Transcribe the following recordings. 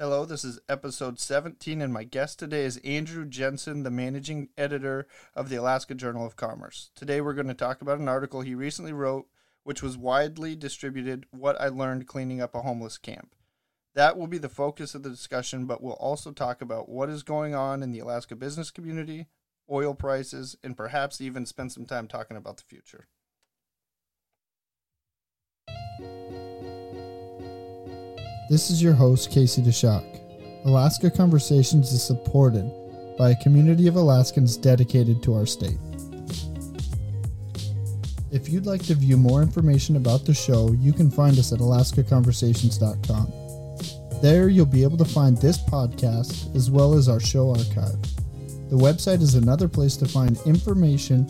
Hello, this is episode 17, and my guest today is Andrew Jensen, the managing editor of the Alaska Journal of Commerce. Today, we're going to talk about an article he recently wrote, which was widely distributed What I Learned Cleaning Up a Homeless Camp. That will be the focus of the discussion, but we'll also talk about what is going on in the Alaska business community, oil prices, and perhaps even spend some time talking about the future. This is your host, Casey DeShock. Alaska Conversations is supported by a community of Alaskans dedicated to our state. If you'd like to view more information about the show, you can find us at alaskaconversations.com. There, you'll be able to find this podcast as well as our show archive. The website is another place to find information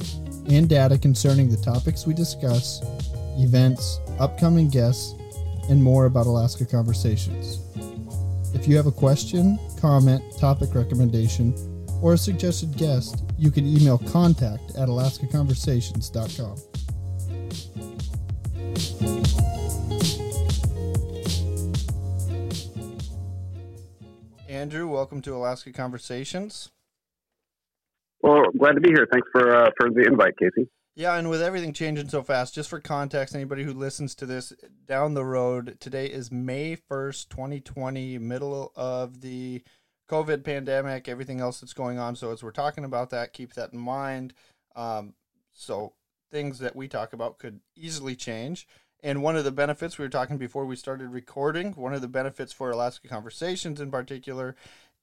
and data concerning the topics we discuss, events, upcoming guests, and more about Alaska Conversations. If you have a question, comment, topic recommendation, or a suggested guest, you can email contact at alaskaconversations.com. Andrew, welcome to Alaska Conversations. Well, glad to be here. Thanks for uh, for the invite, Casey. Yeah, and with everything changing so fast, just for context, anybody who listens to this down the road, today is May 1st, 2020, middle of the COVID pandemic, everything else that's going on. So, as we're talking about that, keep that in mind. Um, so, things that we talk about could easily change. And one of the benefits we were talking before we started recording, one of the benefits for Alaska Conversations in particular,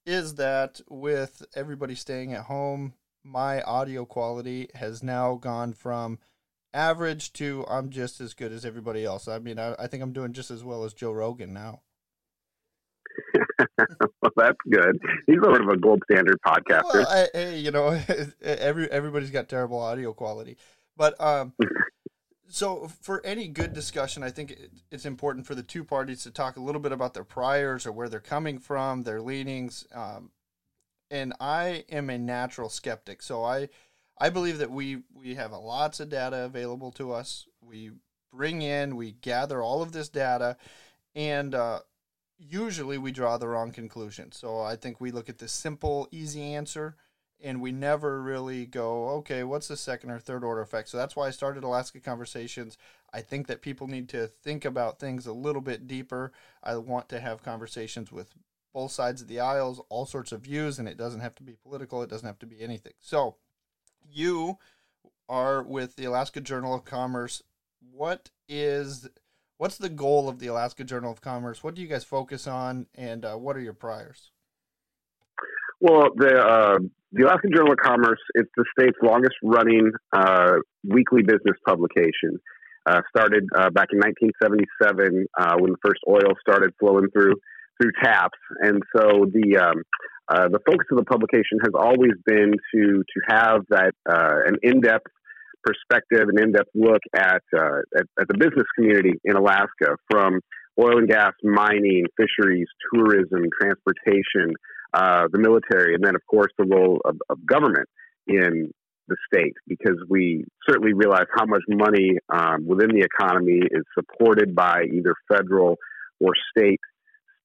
is that with everybody staying at home, my audio quality has now gone from average to I'm just as good as everybody else. I mean, I, I think I'm doing just as well as Joe Rogan now. well, that's good. He's sort of a gold standard podcaster. Well, I, hey, you know, every everybody's got terrible audio quality, but um, so for any good discussion, I think it's important for the two parties to talk a little bit about their priors or where they're coming from, their leanings, um, and I am a natural skeptic. So I I believe that we we have lots of data available to us. We bring in, we gather all of this data, and uh, usually we draw the wrong conclusion. So I think we look at the simple, easy answer, and we never really go, okay, what's the second or third order effect? So that's why I started Alaska Conversations. I think that people need to think about things a little bit deeper. I want to have conversations with both sides of the aisles, all sorts of views, and it doesn't have to be political. It doesn't have to be anything. So, you are with the Alaska Journal of Commerce. What is what's the goal of the Alaska Journal of Commerce? What do you guys focus on, and uh, what are your priors? Well, the uh, the Alaska Journal of Commerce it's the state's longest running uh, weekly business publication. Uh, started uh, back in 1977 uh, when the first oil started flowing through through TAPS, and so the um, uh, the focus of the publication has always been to to have that uh, an in depth perspective, an in depth look at, uh, at, at the business community in Alaska, from oil and gas, mining, fisheries, tourism, transportation, uh, the military, and then of course the role of, of government in the state because we certainly realize how much money um, within the economy is supported by either federal or state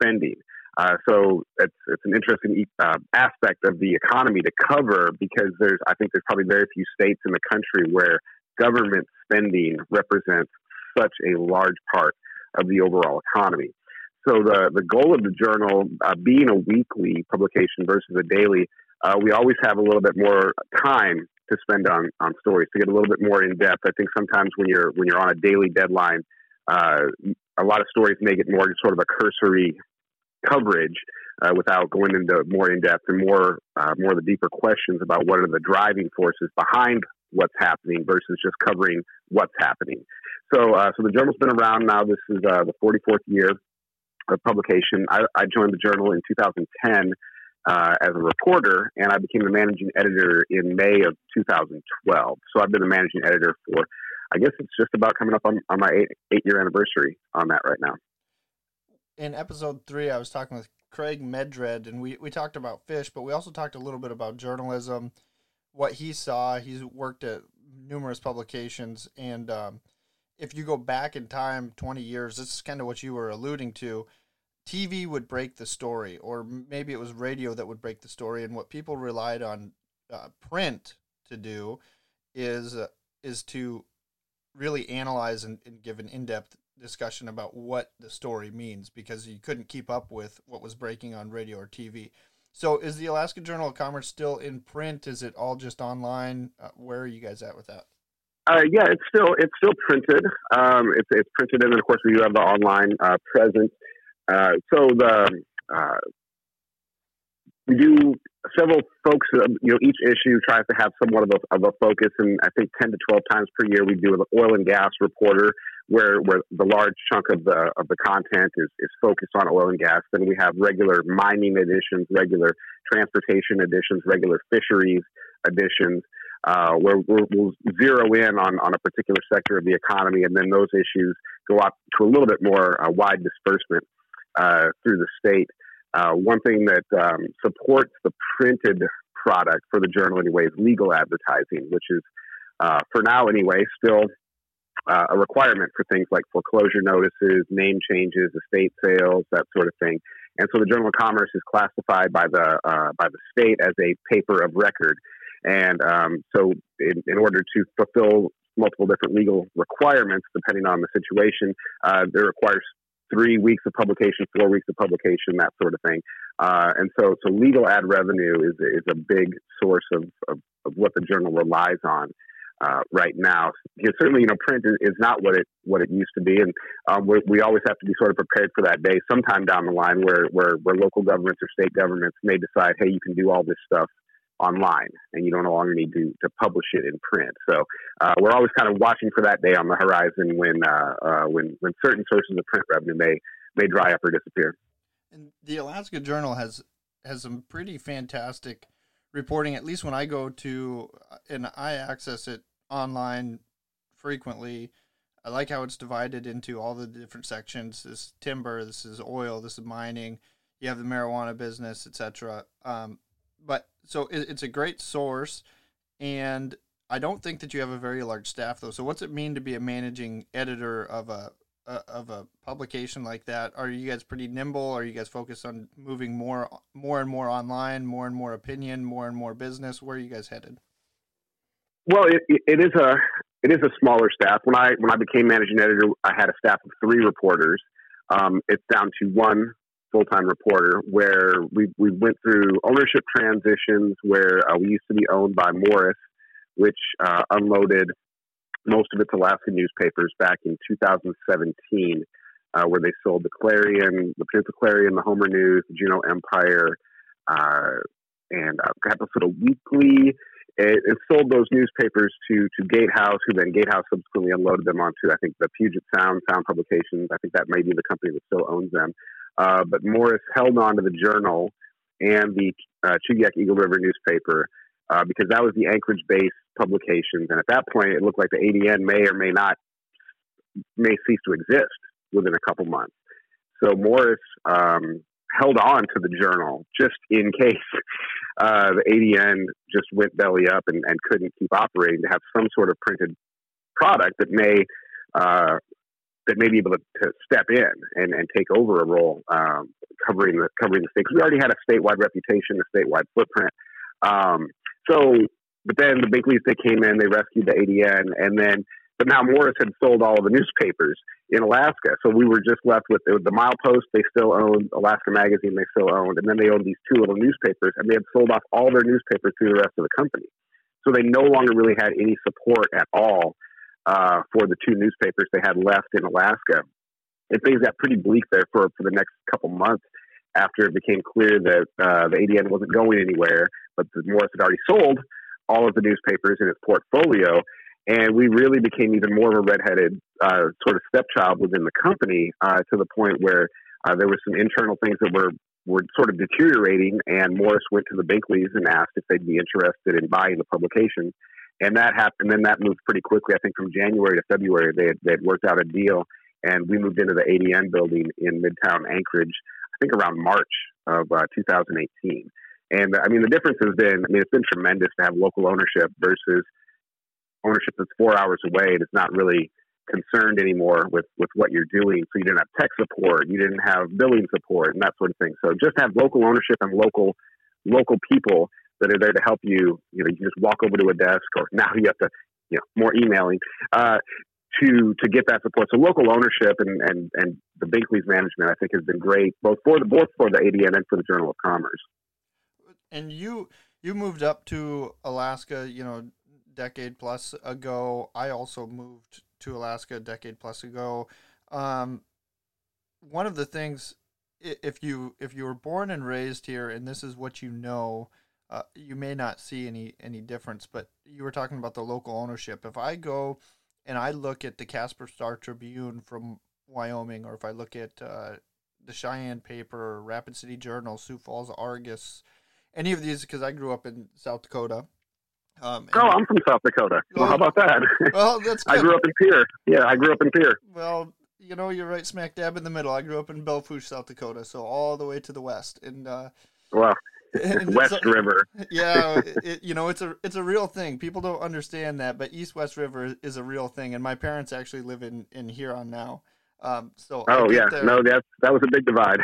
spending. Uh, so it's it's an interesting uh, aspect of the economy to cover because there's I think there's probably very few states in the country where government spending represents such a large part of the overall economy. So the the goal of the journal uh, being a weekly publication versus a daily, uh, we always have a little bit more time to spend on on stories to get a little bit more in depth. I think sometimes when you're when you're on a daily deadline, uh, a lot of stories may get more sort of a cursory coverage uh, without going into more in depth and more uh, more of the deeper questions about what are the driving forces behind what's happening versus just covering what's happening. So, uh, so the journal's been around now. This is uh, the 44th year of publication. I, I joined the journal in 2010 uh, as a reporter, and I became the managing editor in May of 2012. So I've been the managing editor for, I guess it's just about coming up on, on my eight, eight year anniversary on that right now in episode three, I was talking with Craig Medred, and we, we talked about fish, but we also talked a little bit about journalism, what he saw. He's worked at numerous publications, and um, if you go back in time 20 years, this is kind of what you were alluding to. TV would break the story, or maybe it was radio that would break the story, and what people relied on uh, print to do is uh, is to really analyze and, and give an in depth discussion about what the story means because you couldn't keep up with what was breaking on radio or TV. So, is the Alaska Journal of Commerce still in print? Is it all just online? Uh, where are you guys at with that? Uh, yeah, it's still it's still printed. Um, it's it's printed, and of course we do have the online uh, presence. Uh, so the uh, we do several folks. Uh, you know, each issue tries to have somewhat of a, of a focus, and I think ten to twelve times per year we do an oil and gas reporter, where where the large chunk of the of the content is is focused on oil and gas. Then we have regular mining editions, regular transportation editions, regular fisheries editions. Uh, where we'll zero in on, on a particular sector of the economy, and then those issues go out to a little bit more uh, wide disbursement uh, through the state. Uh, one thing that um, supports the printed product for the journal, anyway, is legal advertising, which is, uh, for now anyway, still uh, a requirement for things like foreclosure notices, name changes, estate sales, that sort of thing. And so the Journal of Commerce is classified by the uh, by the state as a paper of record. And um, so, in, in, order to fulfill multiple different legal requirements, depending on the situation, uh, there requires three weeks of publication, four weeks of publication, that sort of thing. Uh, and so, so legal ad revenue is is a big source of, of, of what the journal relies on. Uh, right now, because certainly, you know, print is, not what it what it used to be, and um, we always have to be sort of prepared for that day, sometime down the line, where where where local governments or state governments may decide, hey, you can do all this stuff online and you don't no longer need to, to publish it in print. So uh, we're always kind of watching for that day on the horizon when uh, uh, when when certain sources of print revenue may may dry up or disappear. And the Alaska Journal has has some pretty fantastic reporting. At least when I go to uh, and I access it online frequently. I like how it's divided into all the different sections. This is timber, this is oil, this is mining. You have the marijuana business, etc. Um, but so it, it's a great source, and I don't think that you have a very large staff though. So what's it mean to be a managing editor of a, a of a publication like that? Are you guys pretty nimble? Are you guys focused on moving more more and more online, more and more opinion, more and more business? Where are you guys headed? Well, it, it is a it is a smaller staff. When I when I became managing editor, I had a staff of three reporters. Um, it's down to one full time reporter, where we we went through ownership transitions where uh, we used to be owned by Morris, which uh, unloaded most of its Alaska newspapers back in 2017, uh, where they sold the Clarion, the Peninsula Clarion, the Homer News, the Juneau Empire, uh, and uh, Capital Weekly. It, it, sold those newspapers to to Gatehouse, who then Gatehouse subsequently unloaded them onto I think the Puget Sound Sound Publications. I think that may be the company that still owns them. Uh, but Morris held on to the Journal and the uh, Chugiak Eagle River newspaper uh, because that was the Anchorage based publications. And at that point, it looked like the ADN may or may not may cease to exist within a couple months. So Morris um, held on to the journal just in case uh, the ADN just went belly up and, and, couldn't keep operating to have some sort of printed product that may uh, that may be able to, to step in and, and take over a role um, covering the covering the state. We already had a statewide reputation, a statewide footprint. Um, so, but then the Binkleys they came in, they rescued the ADN, and then but now Morris had sold all of the newspapers in Alaska, so we were just left with the, Milepost. They still owned Alaska Magazine, they still owned, and then they owned these two little newspapers, and they had sold off all their newspapers to the rest of the company. So they no longer really had any support at all uh, for the two newspapers they had left in Alaska. And things got pretty bleak there for, for the next couple months after it became clear that uh, the ADN wasn't going anywhere, but Morris had already sold all of the newspapers in its portfolio. And we really became even more of a redheaded uh, sort of stepchild within the company uh, to the point where uh, there were some internal things that were were sort of deteriorating. And Morris went to the Binkleys and asked if they'd be interested in buying the publication and that happened. And Then that moved pretty quickly. I think from January to February, they had, they had worked out a deal, and we moved into the ADN building in Midtown Anchorage. I think around March of uh, 2018. And I mean, the difference has been. I mean, it's been tremendous to have local ownership versus ownership that's four hours away. And it's not really concerned anymore with with what you're doing. So you didn't have tech support, you didn't have billing support, and that sort of thing. So just have local ownership and local local people that are there to help you. You know, you just walk over to a desk, or now you have to, you know, more emailing uh, to to get that support. So local ownership and and and the Binkley's management, I think, has been great both for the both for the ADN and for the Journal of Commerce. And you you moved up to Alaska, you know, decade plus ago. I also moved to Alaska a decade plus ago. Um, one of the things, if you if you were born and raised here, and this is what you know, uh, you may not see any any difference. But you were talking about the local ownership. If I go and I look at the Casper Star Tribune from Wyoming, or if I look at uh, the Cheyenne paper, Rapid City Journal, Sioux Falls Argus, any of these, because I grew up in South Dakota. Um, oh, I'm from South Dakota. Well, how about that? Well, that's I grew up in Pierre. Yeah, I grew up in Pierre. Well, you know, you're right smack dab in the middle. I grew up in Belle Fourche, South Dakota, so all the way to the west. And uh, well, West River. yeah, it, you know, it's a it's a real thing. People don't understand that, but East West River is a real thing. And my parents actually live in in Huron now. Um, so oh yeah, there. no, that that was a big divide.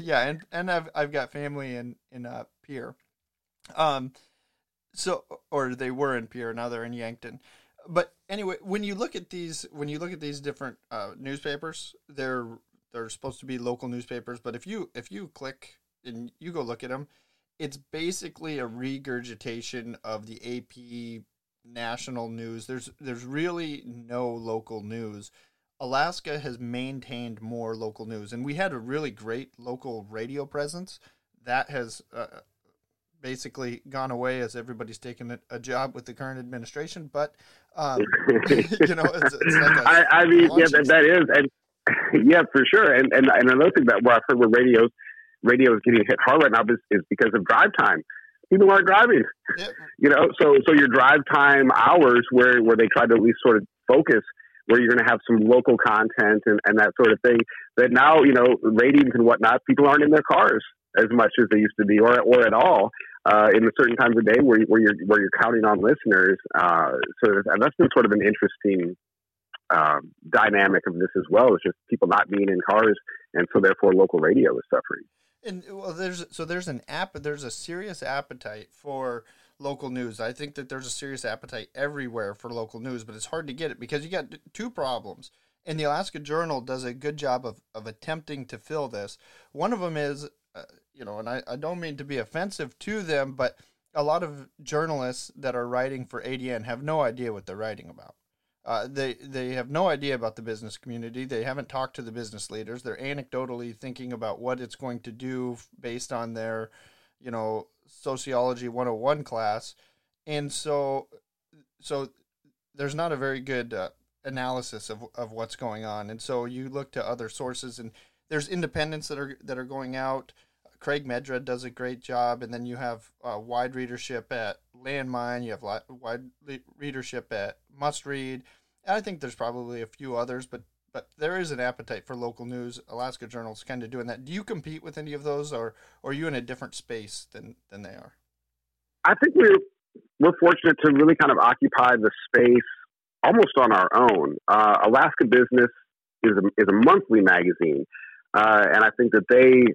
yeah, and and I've I've got family in in uh, Pierre. Um, so or they were in Pierre, now they're in Yankton. But anyway, when you look at these, when you look at these different uh, newspapers, they're they're supposed to be local newspapers. But if you if you click and you go look at them, it's basically a regurgitation of the AP national news. There's there's really no local news. Alaska has maintained more local news, and we had a really great local radio presence that has uh, basically gone away as everybody's taken a, job with the current administration. But um, you know, it's, it's like I, I mean, yeah, that, that is, and yeah, for sure. And and, and another thing that where I've heard where radios radio is getting hit hard right now is, is because of drive time. People aren't driving, yep. you know. So so your drive time hours where where they try to at least sort of focus where you're going to have some local content and, and that sort of thing. That now, you know, ratings and whatnot, people aren't in their cars as much as they used to be, or or at all uh, in the certain times of day where, where you're where you're counting on listeners. Uh, so that's been sort of an interesting um, dynamic of this as well. It's just people not being in cars, and so therefore local radio is suffering. And well, there's so there's an app. There's a serious appetite for local news. I think that there's a serious appetite everywhere for local news, but it's hard to get it because you got two problems. And the Alaska Journal does a good job of, of attempting to fill this. One of them is uh, you know, and I, I don't mean to be offensive to them, but a lot of journalists that are writing for ADN have no idea what they're writing about. Uh, they they have no idea about the business community. They haven't talked to the business leaders. They're anecdotally thinking about what it's going to do based on their, you know, sociology 101 class, and so so there's not a very good uh, analysis of of what's going on. And so you look to other sources, and there's independents that are that are going out. Craig Medred does a great job, and then you have uh, wide readership at Landmine. You have wide readership at Must Read. And I think there's probably a few others, but but there is an appetite for local news. Alaska Journal's kind of doing that. Do you compete with any of those, or, or are you in a different space than than they are? I think we're we're fortunate to really kind of occupy the space almost on our own. Uh, Alaska Business is a, is a monthly magazine, uh, and I think that they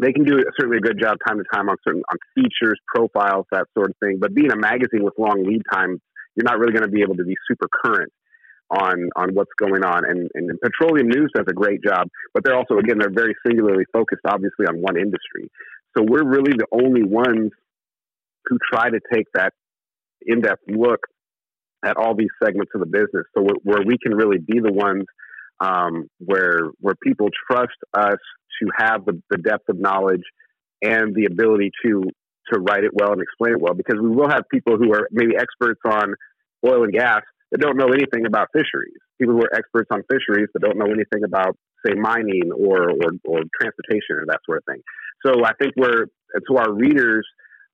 they can do certainly a good job time to time on certain on features, profiles, that sort of thing. But being a magazine with long lead times, you're not really going to be able to be super current on on what's going on. And, and Petroleum News does a great job, but they're also again they're very singularly focused, obviously, on one industry. So we're really the only ones who try to take that in-depth look at all these segments of the business. So where we can really be the ones um, where where people trust us to have the, the depth of knowledge and the ability to to write it well and explain it well because we will have people who are maybe experts on oil and gas that don't know anything about fisheries. People who are experts on fisheries that don't know anything about, say, mining or, or, or transportation or that sort of thing. So I think we're, to our readers,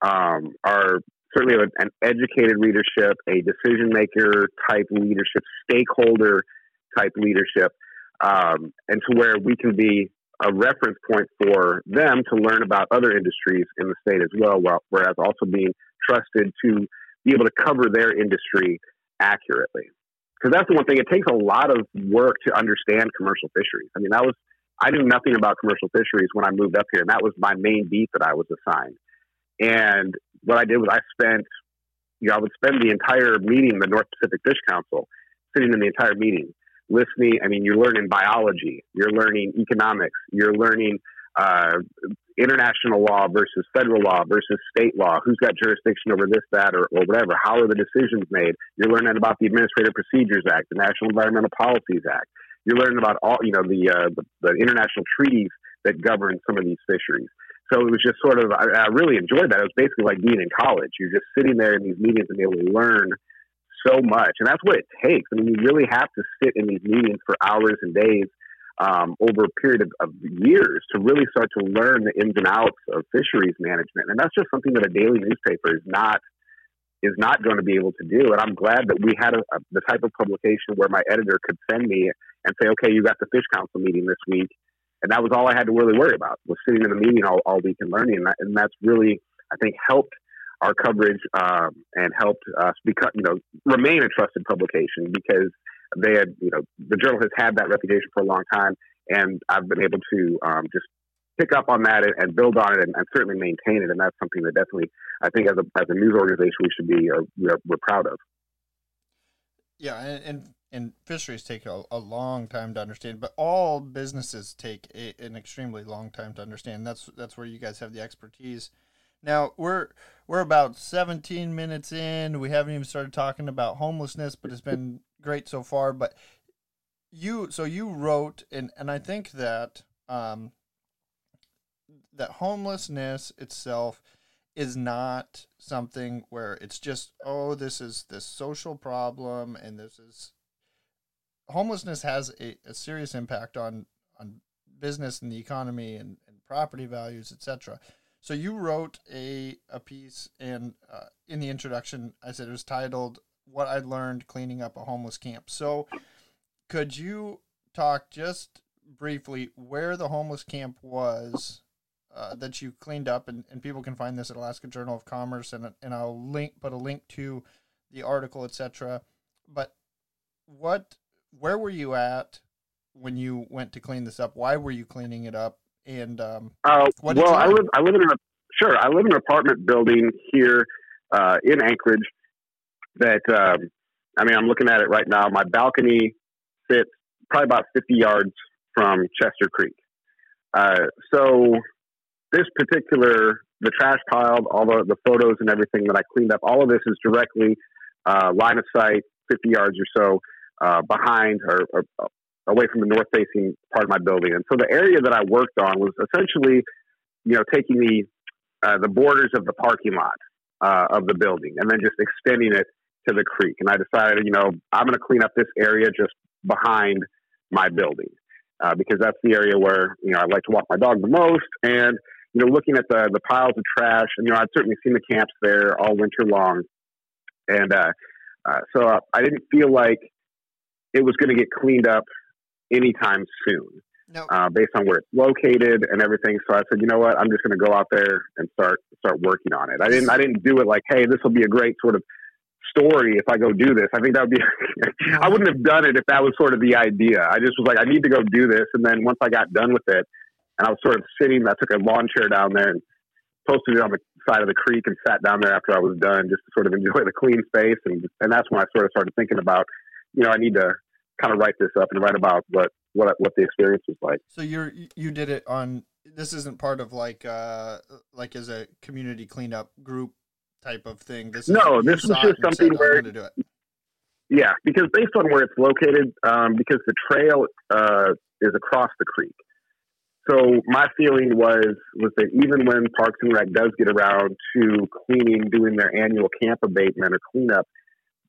um, are certainly an educated readership, a decision maker type leadership, stakeholder type leadership, um, and to where we can be a reference point for them to learn about other industries in the state as well, whereas also being trusted to be able to cover their industry accurately. because that's the one thing. It takes a lot of work to understand commercial fisheries. I mean, that was I knew nothing about commercial fisheries when I moved up here, and that was my main beat that I was assigned. And what I did was I spent, you know, I would spend the entire meeting, the North Pacific Fish Council, sitting in the entire meeting, listening. I mean, you're learning biology, you're learning economics, you're learning uh, international law versus federal law versus state law. Who's got jurisdiction over this, that, or, or whatever? How are the decisions made? You're learning about the Administrative Procedures Act, the National Environmental Policies Act. You're learning about all, you know, the, uh, the, the international treaties that govern some of these fisheries. So it was just sort of, I, I really enjoyed that. It was basically like being in college. You're just sitting there in these meetings and be able to learn so much. And that's what it takes. I mean, you really have to sit in these meetings for hours and days um, over a period of, of, years to really start to learn the ins and outs of fisheries management. And that's just something that a daily newspaper is not is not going to be able to do. And I'm glad that we had a, a, the type of publication where my editor could send me and say, okay, you got the Fish Council meeting this week. And that was all I had to really worry about was sitting in the meeting all, all week and learning. And, that, and that's really, I think, helped our coverage um, and helped us become, you know, remain a trusted publication because they had, you know, the journal has had that reputation for a long time, and I've been able to um, just pick up on that and, and build on it and, and, certainly maintain it. And that's something that definitely, I think, as a as a news organization, we should be uh, we're, we're proud of. Yeah, and, and and fisheries take a, a, long time to understand, but all businesses take a, an extremely long time to understand. That's that's where you guys have the expertise. Now we're we're about 17 minutes in. We haven't even started talking about homelessness, but it's been great so far. But you, so you wrote, and and I think that um, that homelessness itself is not something where it's just oh this is this social problem and this is homelessness has a, a serious impact on on business and the economy and, and property values etc so you wrote a, a piece and uh, in the introduction i said it was titled what I learned cleaning up a homeless camp. So, could you talk just briefly where the homeless camp was uh, that you cleaned up, and, and people can find this at Alaska Journal of Commerce, and and I'll link put a link to the article, etc. But what, where were you at when you went to clean this up? Why were you cleaning it up? And um, uh, well, I live I live in a sure I live in an apartment building here uh, in Anchorage that um, I mean, I'm looking at it right now. My balcony sits probably about 50 yards from Chester Creek. Uh, so this particular the trash pile, all the, the photos and everything that I cleaned up, all of this is directly uh, line of sight, 50 yards or so uh, behind or, or, away from the north facing part of my building. And so the area that I worked on was essentially, you know, taking the uh, the borders of the parking lot uh, of the building and then just extending it to the creek. And I decided, you know, I'm going to clean up this area just behind my building uh, because that's the area where, you know, I like to walk my dog the most. And, you know, looking at the, the piles of trash, and, you know, I'd certainly seen the camps there all winter long. And uh, uh, so I didn't feel like it was going to get cleaned up anytime soon. No. Uh, based on where it's located and everything. So I said, you know what, I'm just going to go out there and start start working on it. I didn't I didn't do it like, hey, this will be a great sort of story if I go do this. I think that would be, I wouldn't have done it if that was sort of the idea. I just was like, I need to go do this. And then once I got done with it and I was sort of sitting, I took a lawn chair down there and posted it on the side of the creek and sat down there after I was done just to sort of enjoy the clean space. And, and that's when I sort of started thinking about, you know, I need to kind of write this up and write about what, what, what the experience was like. So you're, you did it on, this isn't part of like, uh, like as a community cleanup group type of thing. This no, this was just something said, where. Yeah, because based on where it's located, um, because the trail uh, is across the creek. So my feeling was was that even when Parks and Rec does get around to cleaning, doing their annual camp abatement or cleanup,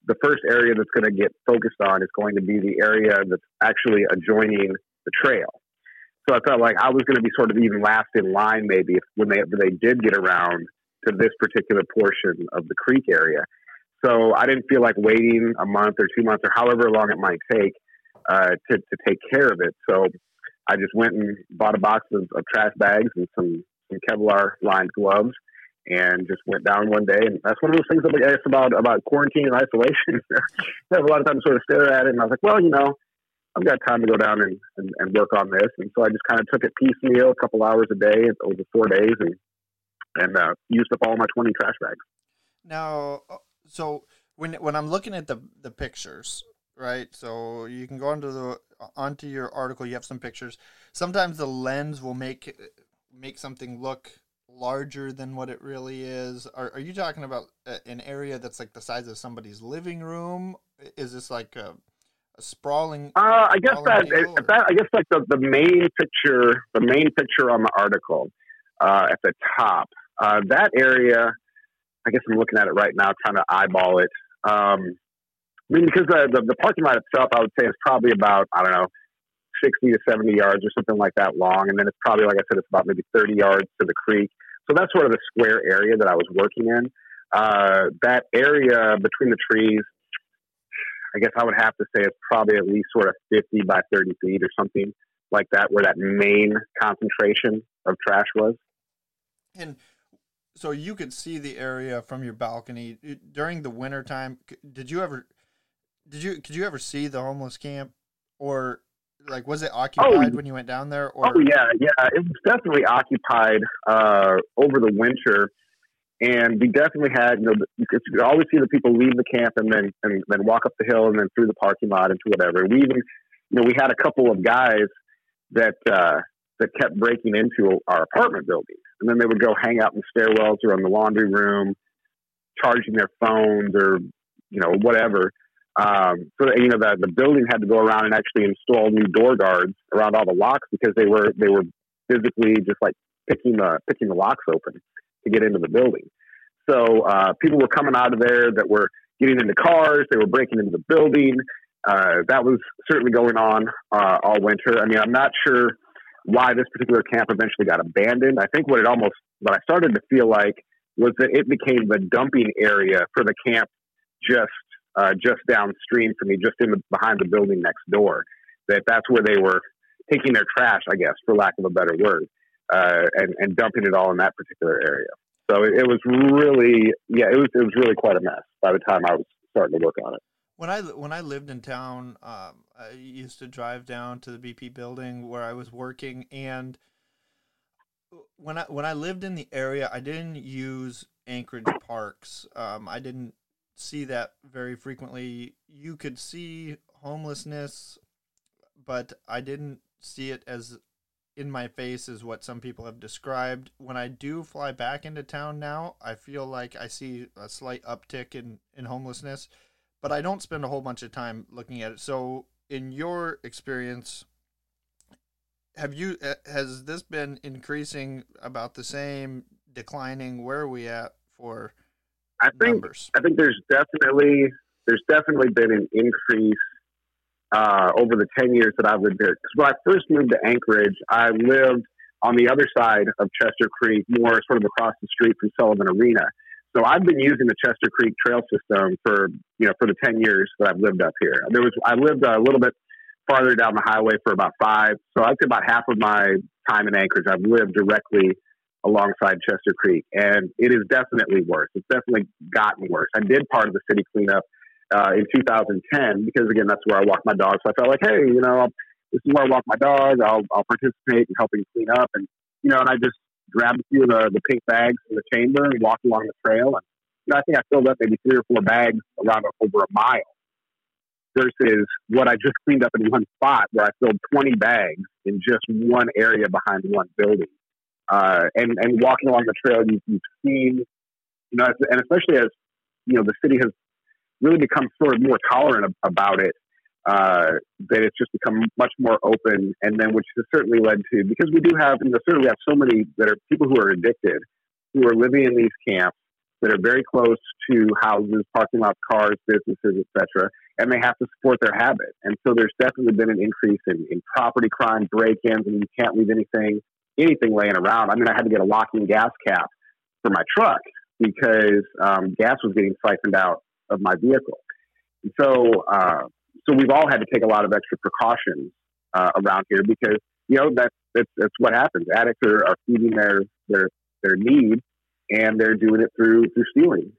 the first area that's going to get focused on is going to be the area that's actually adjoining the trail. So I felt like I was going to be sort of even last in line, maybe if, when they when they did get around to this particular portion of the creek area. So I didn't feel like waiting a month or two months or however long it might take uh, to, to take care of it. So I just went and bought a box of, of trash bags and some, some Kevlar lined gloves and just went down one day. And that's one of those things that I guess about about quarantine and isolation. I have a lot of time to sort of stare at it, and I was like, well, you know, I've got time to go down and, and, and work on this. And so I just kind of took it piecemeal, a couple hours a day over four days, and and uh, used up all my twenty trash bags. Now, uh, so when when I'm looking at the the pictures, right? So you can go onto the onto your article. You have some pictures. Sometimes the lens will make make something look larger than what it really is. Are are you talking about an area that's like the size of somebody's living room? Is this like a a sprawling. Uh, I guess that, that I guess like the, the main picture, the main picture on the article uh, at the top, uh, that area. I guess I'm looking at it right now, trying to eyeball it. Um, I mean, because the, the, the parking lot itself, I would say, is probably about I don't know, sixty to seventy yards or something like that long, and then it's probably like I said, it's about maybe thirty yards to the creek. So that's sort of the square area that I was working in. Uh, that area between the trees I guess I would have to say it's probably at least sort of 50 by 30 feet or something like that, where that main concentration of trash was. And so you could see the area from your balcony during the winter time. Did you ever, did you, could you ever see the homeless camp or like, was it occupied oh, when you went down there? Or? Oh yeah, yeah, it was definitely occupied uh, over the winter and we definitely had, you know, you could always see the people leave the camp and then and then walk up the hill and then through the parking lot into whatever. We even, you know, we had a couple of guys that uh, that kept breaking into our apartment buildings, and then they would go hang out in the stairwells or in the laundry room, charging their phones or you know whatever. Um, so you know the the building had to go around and actually install new door guards around all the locks because they were they were physically just like picking the picking the locks open to get into the building. So uh, people were coming out of there that were getting into cars. They were breaking into the building. Uh, that was certainly going on uh, all winter. I mean, I'm not sure why this particular camp eventually got abandoned. I think what it almost, what I started to feel like was that it became the dumping area for the camp just uh, just downstream from me, just in the, behind the building next door. That that's where they were taking their trash, I guess, for lack of a better word uh, and, and dumping it all in that particular area. So it, it, was really, yeah, it was it was really quite a mess by the time I was starting to work on it. When I when I lived in town, um, I used to drive down to the BP building where I was working, and when I when I lived in the area, I didn't use Anchorage parks. Um, I didn't see that very frequently. You could see homelessness, but I didn't see it as in my face is what some people have described. When I do fly back into town now, I feel like I see a slight uptick in, in homelessness, but I don't spend a whole bunch of time looking at it. So, in your experience, have you uh, has this been increasing about the same, declining? Where are we at for I think numbers? I think there's definitely there's definitely been an increase uh, over the 10 years that I've lived here. Because when I first moved to Anchorage, I lived on the other side of Chester Creek, more sort of across the street from Sullivan Arena. So I've been using the Chester Creek Trail system for you know for the 10 years that I've lived up here. There was I lived a little bit farther down the highway for about five. So I'd say about half of my time in Anchorage, I've lived directly alongside Chester Creek, and it is definitely worse. It's definitely gotten worse. I did part of the city cleanup uh, in 2010 because again that's where I walk my dog. So I felt like, hey, you know, this is where I walk my dog. I'll I'll participate in helping clean up, and you know, and I just grabbed a few of the, the pink bags from the chamber and walked along the trail. And you know, I think I filled up maybe three or four bags around over a mile. Versus what I just cleaned up in one spot where I filled 20 bags in just one area behind one building. Uh, and, and walking along the trail, you, you've seen, you know, and especially as, you know, the city has really become sort of more tolerant about it. Uh, that it's just become much more open, and then which has certainly led to because we do have, you know, certainly have so many that are people who are addicted, who are living in these camps that are very close to houses, parking lots, cars, businesses, etc., and they have to support their habit. And so there's definitely been an increase in, in property crime, break-ins, and you can't leave anything anything laying around. I mean, I had to get a locking gas cap for my truck because um, gas was getting siphoned out of my vehicle. So, uh, so we've all had to take a lot of extra precautions uh, around here because you know that's, that's that's what happens. Addicts are, are feeding their their their need and they're doing it through through stealing.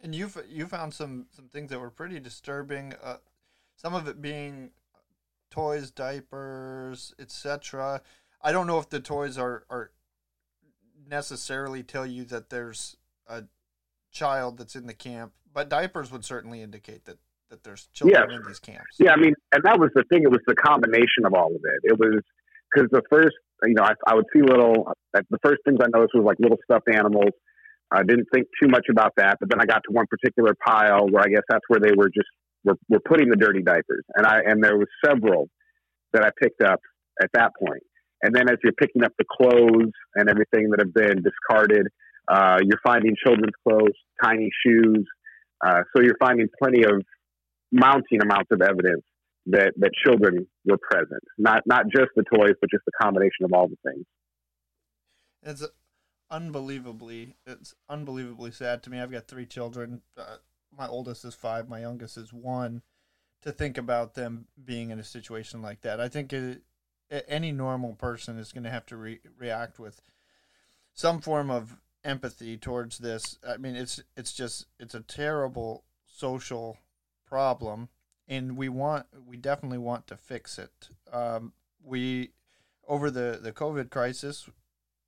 And you you found some some things that were pretty disturbing. Uh, some of it being toys, diapers, etc. I don't know if the toys are are necessarily tell you that there's a child that's in the camp, but diapers would certainly indicate that that there's children yes. in these camps. Yeah, I mean, and that was the thing. It was the combination of all of it. It was because the first, you know, I, I would see little. Uh, the first things I noticed was like little stuffed animals. I didn't think too much about that, but then I got to one particular pile where I guess that's where they were just were, were putting the dirty diapers, and I and there was several that I picked up at that point. And then as you're picking up the clothes and everything that have been discarded, uh, you're finding children's clothes, tiny shoes. Uh, so you're finding plenty of mounting amounts of evidence that, that children were present. Not not just the toys, but just the combination of all the things. It's unbelievably it's unbelievably sad to me. I've got three children. Uh, my oldest is five. My youngest is one. To think about them being in a situation like that, I think it, any normal person is going to have to re- react with some form of empathy towards this. I mean, it's it's just it's a terrible social problem, and we want we definitely want to fix it. Um, we over the the COVID crisis,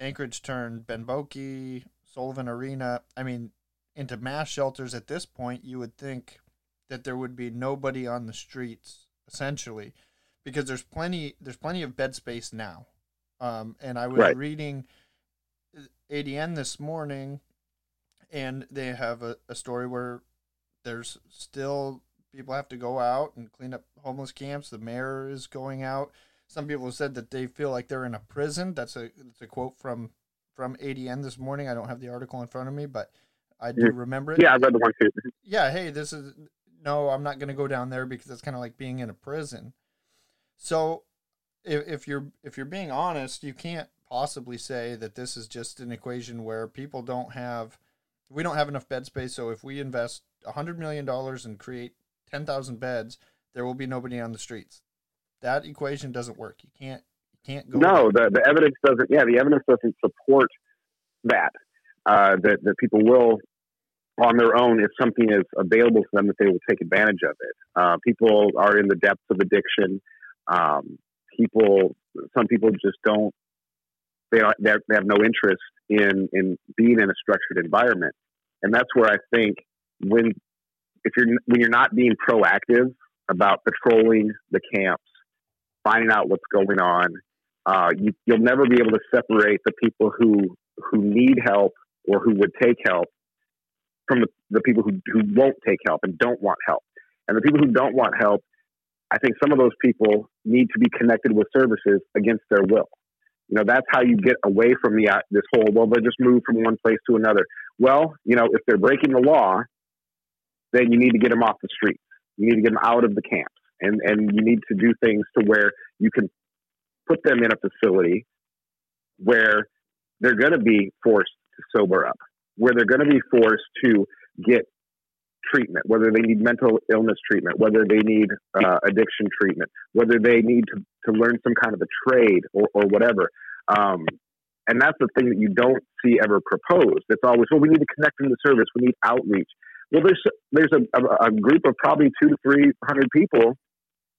Anchorage turned Ben Boeke, Sullivan Arena. I mean, into mass shelters. At this point, you would think that there would be nobody on the streets, essentially, because there's plenty there's plenty of bed space now. Um, and I was right. reading ADN this morning, and they have a, a story where there's still people have to go out and clean up homeless camps. The mayor is going out. Some people have said that they feel like they're in a prison. That's a that's a quote from from ADN this morning. I don't have the article in front of me, but I do remember it. Yeah, I read the one too. Yeah, hey, this is no, I'm not going to go down there because it's kind of like being in a prison. So, if, if you're if you're being honest, you can't possibly say that this is just an equation where people don't have we don't have enough bed space. So if we invest hundred million dollars and create ten thousand beds, there will be nobody on the streets. That equation doesn't work. You can't you can't go. No, the the evidence doesn't. Yeah, the evidence doesn't support that. Uh, that that people will on their own if something is available to them that they will take advantage of it. Uh, people are in the depths of addiction. Um, people, some people just don't they, are, they have no interest in in being in a structured environment, and that's where I think when if you're when you're not being proactive about patrolling the camps, finding out what's going on, uh, you, you'll never be able to separate the people who who need help or who would take help from the, the people who, who won't take help and don't want help. And the people who don't want help, I think some of those people need to be connected with services against their will. You know, that's how you get away from the uh, this whole well, they just move from one place to another. Well, you know, if they're breaking the law, then you need to get them off the streets. You need to get them out of the camps, and and you need to do things to where you can put them in a facility where they're going to be forced to sober up, where they're going to be forced to get treatment, whether they need mental illness treatment, whether they need uh, addiction treatment, whether they need to, to learn some kind of a trade or, or whatever. Um, and that's the thing that you don't see ever proposed. It's always, well, we need to connect them to service. We need outreach. Well, there's there's a, a, a group of probably two to three hundred people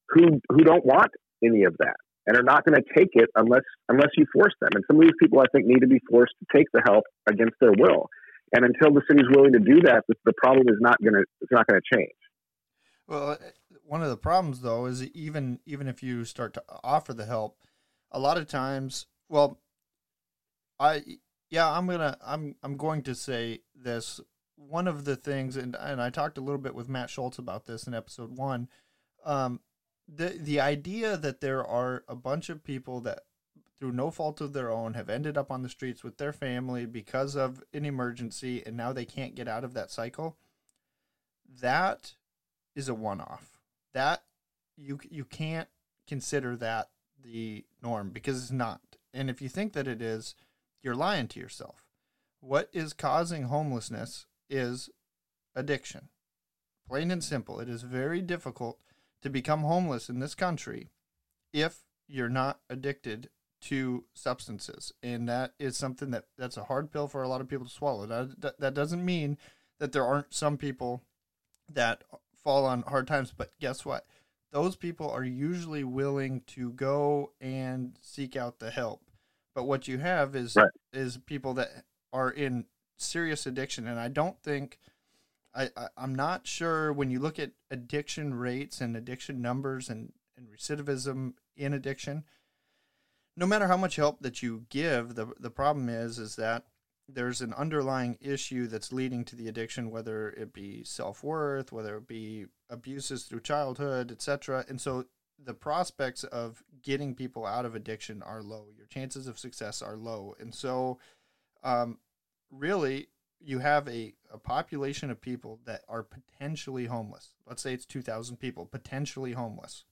who who don't want any of that and are not going to take it unless unless you force them. And some of these people, I think, need to be forced to take the help against their will. And until the city's willing to do that, the problem is not going to it's not going to change. Well, uh, one of the problems though is even even if you start to offer the help, a lot of times, well, I yeah, I'm gonna I'm I'm going to say this. One of the things, and and I talked a little bit with Matt Schultz about this in episode one. Um, the the idea that there are a bunch of people that through no fault of their own, have ended up on the streets with their family because of an emergency, and now they can't get out of that cycle. That is a one-off. That you you can't consider that the norm because it's not. And if you think that it is, you're lying to yourself. What is causing homelessness is addiction. Plain and simple. It is very difficult to become homeless in this country if you're not addicted to substances, and that is something that that's a hard pill for a lot of people to swallow. That that doesn't mean that there aren't some people that fall on hard times, but guess what? Those people are usually willing to go and seek out the help. But what you have is right. is people that are in serious addiction, and I don't think I, I I'm not sure when you look at addiction rates and addiction numbers and and recidivism in addiction no matter how much help that you give, the the problem is is that there's an underlying issue that's leading to the addiction, whether it be self worth, whether it be abuses through childhood, etc. And so the prospects of getting people out of addiction are low. Your chances of success are low, and so um, really you have a, a population of people that are potentially homeless. Let's say it's 2,000 people, potentially homeless.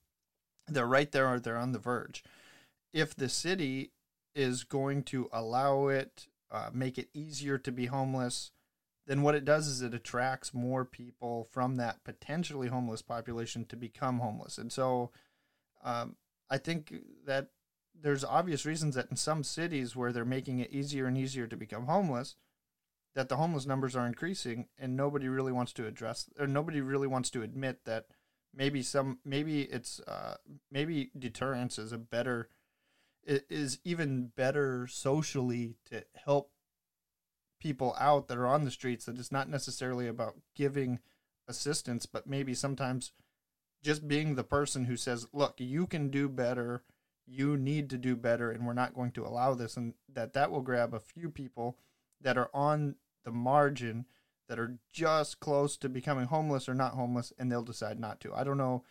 They're right there or they're on the verge if the city is going to allow it, uh, make it easier to be homeless, then what it does is it attracts more people from that potentially homeless population to become homeless. And so um, I think that there's obvious reasons that in some cities where they're making it easier and easier to become homeless, that the homeless numbers are increasing and nobody really wants to address or nobody really wants to admit that maybe some maybe it's uh, maybe deterrence is a better is even better socially to help people out that are on the streets that it's not necessarily about giving assistance but maybe sometimes just being the person who says look you can do better. You need to do better and we're not going to allow this and that that will grab a few people that are on the margin that are just close to becoming homeless or not homeless and they'll decide not to. I don't know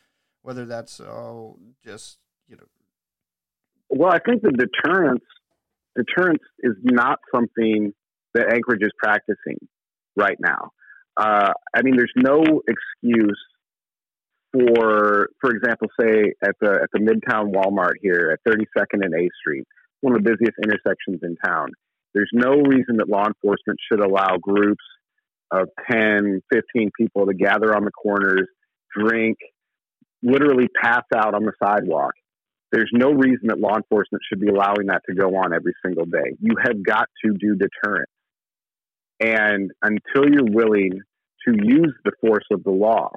whether that's oh just you know well, I think the deterrence deterrence is not something that Anchorage is practicing right now. Uh, I mean, there's no excuse for, for example, say at the at the Midtown Walmart here at 32nd and A Street, one of the busiest intersections in town. There's no reason that law enforcement should allow groups of 10, 15 people to gather on the corners, drink, literally pass out on the sidewalk there's no reason that law enforcement should be allowing that to go on every single day. You have got to do deterrence. And until you're willing to use the force of the law,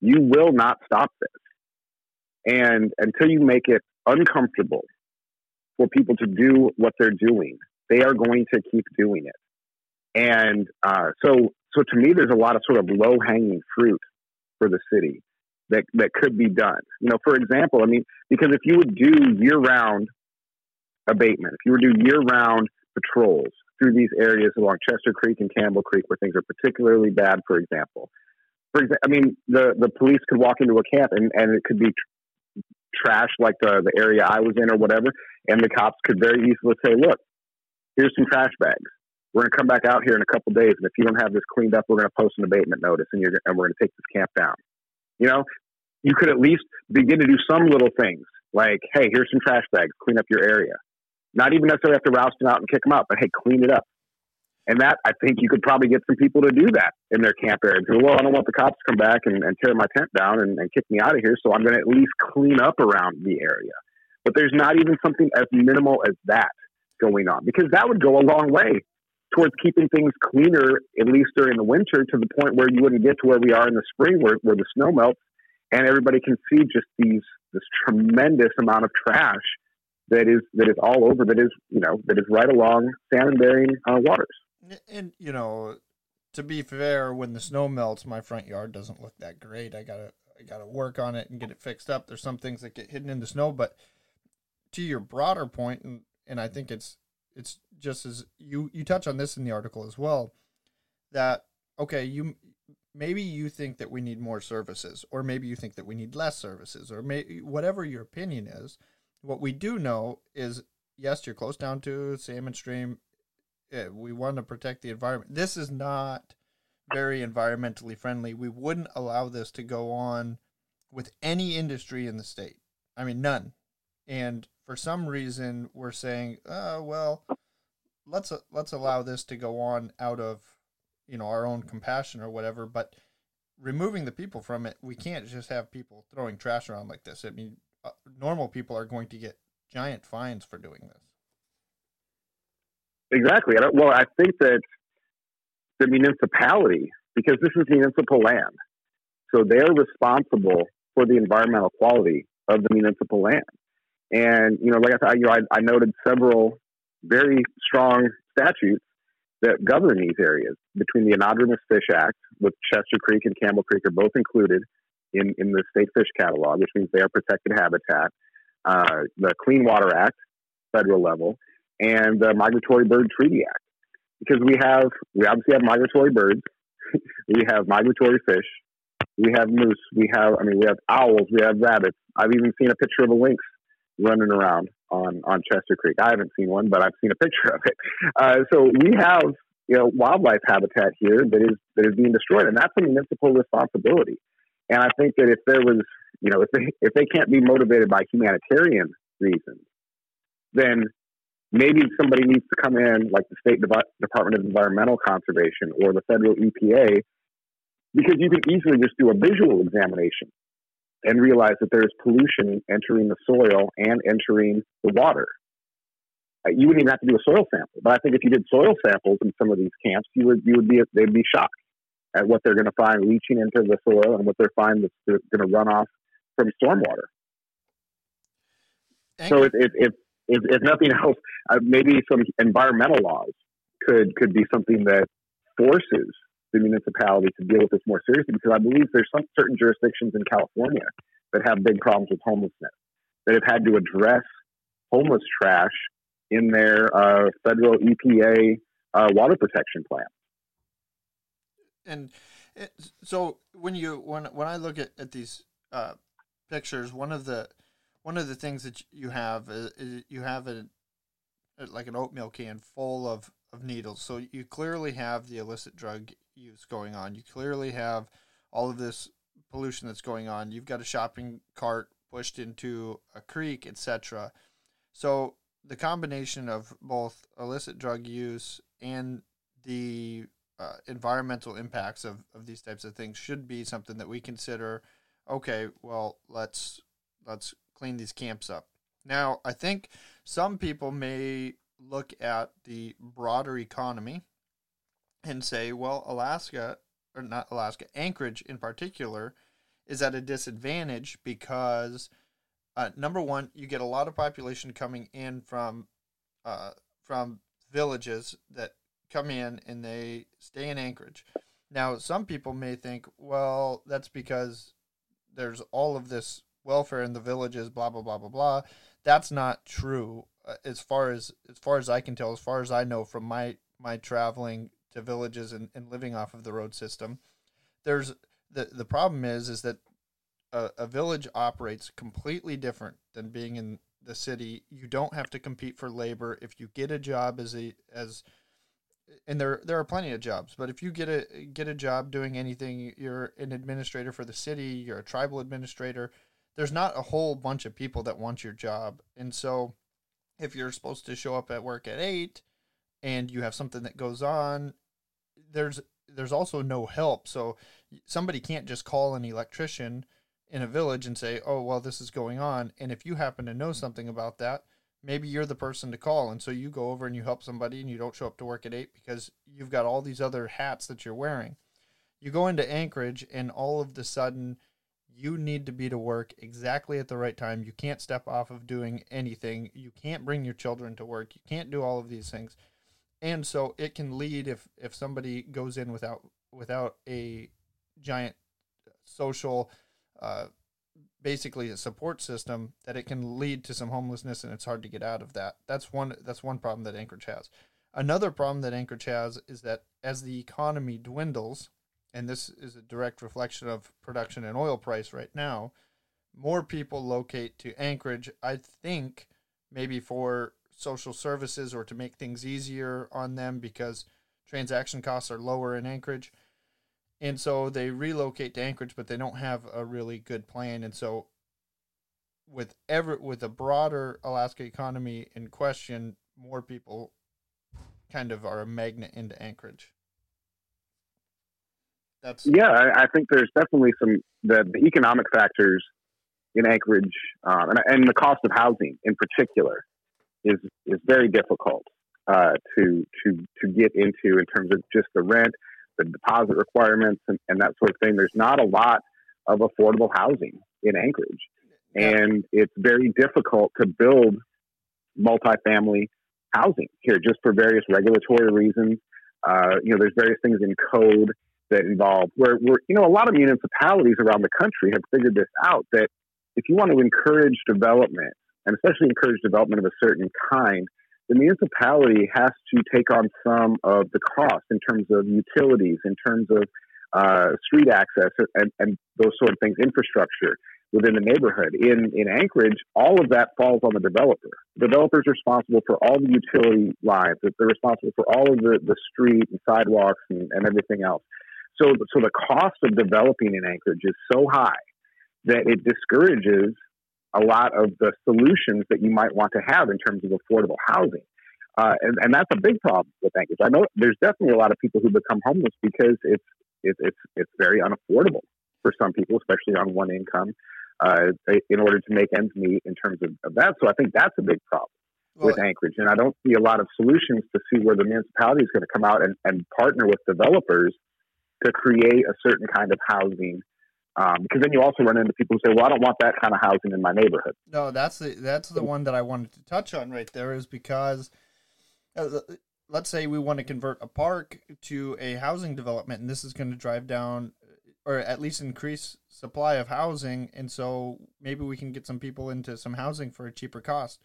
you will not stop this. And until you make it uncomfortable for people to do what they're doing, they are going to keep doing it. And uh, so, so to me, there's a lot of sort of low hanging fruit for the city that that could be done. You know, for example, I mean, because if you would do year round abatement, if you would do year round patrols through these areas along Chester Creek and Campbell Creek where things are particularly bad, for example. For example, I mean, the the police could walk into a camp and, and it could be tr- trash like the the area I was in or whatever, and the cops could very easily say, "Look, here's some trash bags. We're going to come back out here in a couple days, and if you don't have this cleaned up, we're going to post an abatement notice, and you're and we're going to take this camp down." You know, you could at least begin to do some little things like, hey, here's some trash bags, clean up your area. Not even necessarily have to roust them out and kick them out, but hey, clean it up. And that, I think you could probably get some people to do that in their camp area. well, I don't want the cops to come back and, and tear my tent down and, and kick me out of here, so I'm going to at least clean up around the area. But there's not even something as minimal as that going on because that would go a long way towards keeping things cleaner, at least during the winter, to the point where you wouldn't get to where we are in the spring, where, where the snow melts and everybody can see just these this tremendous amount of trash that is that is all over that is you know that is right along salmon bearing uh, waters. And you know, to be fair, when the snow melts, my front yard doesn't look that great. I gotta I gotta work on it and get it fixed up. There's some things that get hidden in the snow, but to your broader point, and and I think it's it's just as you you touch on this in the article as well that okay you maybe you think that we need more services or maybe you think that we need less services or may, whatever your opinion is what we do know is yes you're close down to salmon stream yeah, we want to protect the environment. This is not very environmentally friendly. We wouldn't allow this to go on with any industry in the state. I mean none. And for some reason we're saying uh, well let's uh, let's allow this to go on out of you know our own compassion or whatever but removing the people from it we can't just have people throwing trash around like this i mean uh, normal people are going to get giant fines for doing this. Exactly. Well, I think that the municipality, because this is municipal land, so they're responsible for the environmental quality of the municipal land. And you know, like I said, you know, I, I noted several very strong statutes that govern these areas. Between the Anadromous Fish Act, with Chester Creek and Campbell Creek are both included in, in the state fish catalog, which means they are protected habitat. Uh, the Clean Water Act, federal level, and the Migratory Bird Treaty Act, because we have we obviously have migratory birds, we have migratory fish, we have moose, we have I mean we have owls, we have rabbits. I've even seen a picture of a lynx running around on on Chester Creek. I haven't seen one, but I've seen a picture of it. Uh, so we have you know wildlife habitat here that is that is being destroyed, and that's a municipal responsibility. And I think that if there was you know if they if they can't be motivated by humanitarian reasons, then maybe somebody needs to come in, like the State Department of Environmental Conservation or the federal EPA, because you can easily just do a visual examination and realize that there's pollution entering the soil and entering the water. Uh, you wouldn't even have to do a soil sample, but I think if you did soil samples in some of these camps, you would you would be they'd be shocked at what they're going to find leaching into the soil and what they're find that's going to run off from stormwater. So it, it, it, if, if nothing else, uh, maybe some environmental laws could could be something that forces the municipality to deal with this more seriously because I believe there's some certain jurisdictions in California that have big problems with homelessness that have had to address homeless trash in their uh, federal EPA uh, water protection plan. And so when you when when I look at, at these uh, pictures, one of the one of the things that you have is, is you have a, like an oatmeal can full of, of needles. So you clearly have the illicit drug use going on. You clearly have all of this pollution that's going on. You've got a shopping cart pushed into a creek, etc. So the combination of both illicit drug use and the uh, environmental impacts of, of these types of things should be something that we consider okay well let's let's clean these camps up. Now, I think some people may look at the broader economy and say, well, Alaska, or not Alaska, Anchorage in particular, is at a disadvantage because, uh, number one, you get a lot of population coming in from, uh, from villages that come in and they stay in Anchorage. Now, some people may think, well, that's because there's all of this welfare in the villages, blah blah blah blah blah. That's not true uh, as far as as far as I can tell, as far as I know from my my traveling to villages and, and living off of the road system. There's the the problem is is that a, a village operates completely different than being in the city. You don't have to compete for labor if you get a job as a as and there there are plenty of jobs, but if you get a get a job doing anything, you're an administrator for the city, you're a tribal administrator, there's not a whole bunch of people that want your job. And so if you're supposed to show up at work at 8 and you have something that goes on, there's there's also no help. So somebody can't just call an electrician in a village and say, "Oh, well, this is going on." And if you happen to know mm-hmm. something about that, maybe you're the person to call. And so you go over and you help somebody and you don't show up to work at 8 because you've got all these other hats that you're wearing. You go into Anchorage and all of the sudden you need to be to work exactly at the right time. You can't step off of doing anything. You can't bring your children to work. You can't do all of these things. And so it can lead if if somebody goes in without without a giant social uh, basically a support system that it can lead to some homelessness and it's hard to get out of that. That's one that's one problem that Anchorage has. Another problem that Anchorage has is that as the economy dwindles, and this is a direct reflection of production and oil price right now, more people locate to Anchorage, I think, maybe for social services or to make things easier on them because transaction costs are lower in Anchorage. And so they relocate to Anchorage, but they don't have a really good plan. And so with ever with a broader Alaska economy in question, more people kind of are a magnet into Anchorage. That's yeah. I, think there's definitely some the, the economic factors in Anchorage, um, and, and, the cost of housing in particular is is very difficult uh, to to to get into in terms of just the rent, the deposit requirements, and, and that sort of thing. There's not a lot of affordable housing in Anchorage, and it's very difficult to build multifamily housing here just for various regulatory reasons. Uh, you know, there's various things in code that involve where, where, you know, a lot of municipalities around the country have figured this out that if you want to encourage development, and especially encourage development of a certain kind, the municipality has to take on some of the cost in terms of utilities, in terms of uh, street access, and, and those sort of things, infrastructure within the neighborhood. In in Anchorage, all of that falls on the developer. The responsible for all the utility lines. They're responsible for all of the, the street and sidewalks and, and everything else. So so the cost of developing in Anchorage is so high that it discourages a lot of the solutions that you might want to have in terms of affordable housing. Uh, and, and that's a big problem with Anchorage. I know there's definitely a lot of people who become homeless because it's it's it's, it's very unaffordable for some people, especially on one income uh, in order to make ends meet in terms of, of, that. So I think that's a big problem well, with Anchorage. And I don't see a lot of solutions to see where the municipality is going to come out and, and partner with developers to create a certain kind of housing. Um, because then you also run into people who say, "Well, I don't want that kind of housing in my neighborhood." No, that's the that's the one that I wanted to touch on right there. Is because uh, let's say we want to convert a park to a housing development, and this is going to drive down or at least increase supply of housing and so maybe we can get some people into some housing for a cheaper cost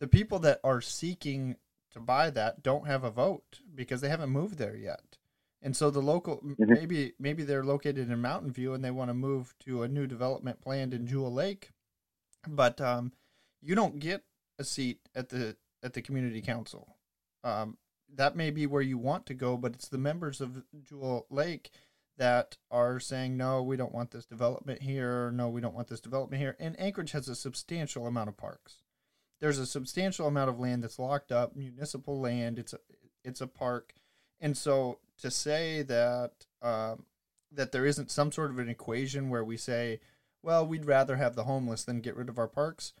the people that are seeking to buy that don't have a vote because they haven't moved there yet and so the local mm-hmm. maybe maybe they're located in mountain view and they want to move to a new development planned in jewel lake but um, you don't get a seat at the at the community council. Um, that may be where you want to go but it's the members of jewel lake that are saying no we don't want this development here. No we don't want this development here. And anchorage has a substantial amount of parks. There's a substantial amount of land that's locked up municipal land. It's a it's a park. And so to say that um, that there isn't some sort of an equation where we say well we'd rather have the homeless than get rid of our parks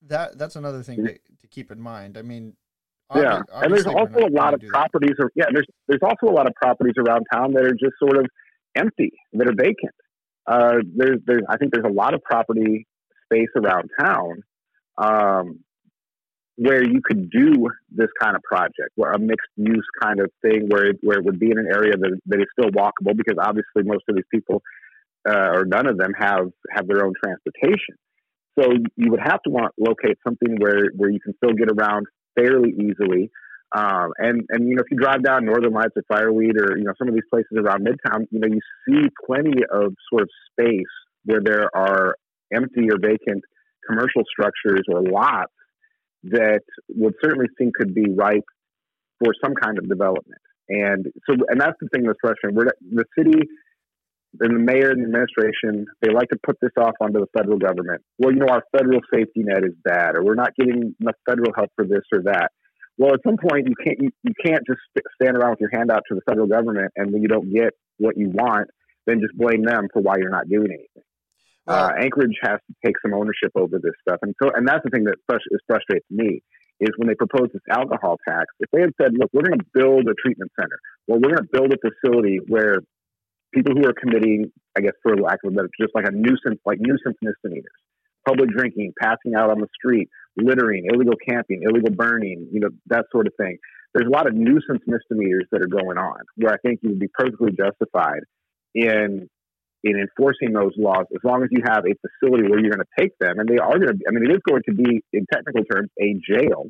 that that's another thing to, to keep in mind i mean yeah, and there's also a lot of properties. Or, yeah, there's there's also a lot of properties around town that are just sort of empty, that are vacant. Uh, there's there's I think there's a lot of property space around town um, where you could do this kind of project, where a mixed use kind of thing, where it, where it would be in an area that, that is still walkable, because obviously most of these people uh, or none of them have have their own transportation. So you would have to want locate something where where you can still get around fairly easily. Um, and and you know if you drive down Northern Lights or Fireweed or you know some of these places around Midtown, you know you see plenty of sort of space where there are empty or vacant commercial structures or lots that would certainly seem could be ripe for some kind of development. And so and that's the thing that's frustrating. We're, the city and the mayor and the administration, they like to put this off onto the federal government. Well, you know, our federal safety net is bad, or we're not getting enough federal help for this or that. Well, at some point, you can't you, you can't just stand around with your hand out to the federal government, and when you don't get what you want, then just blame them for why you're not doing anything. Uh, Anchorage has to take some ownership over this stuff, and so and that's the thing that frust- frustrates me is when they proposed this alcohol tax. If they had said, "Look, we're going to build a treatment center, well, we're going to build a facility where people who are committing, I guess, for lack of a better, just like a nuisance, like nuisance misdemeanors, public drinking, passing out on the street, littering, illegal camping, illegal burning, you know, that sort of thing. There's a lot of nuisance misdemeanors that are going on where I think you would be perfectly justified in in enforcing those laws as long as you have a facility where you're going to take them. And they are going to, I mean, it is going to be, in technical terms, a jail,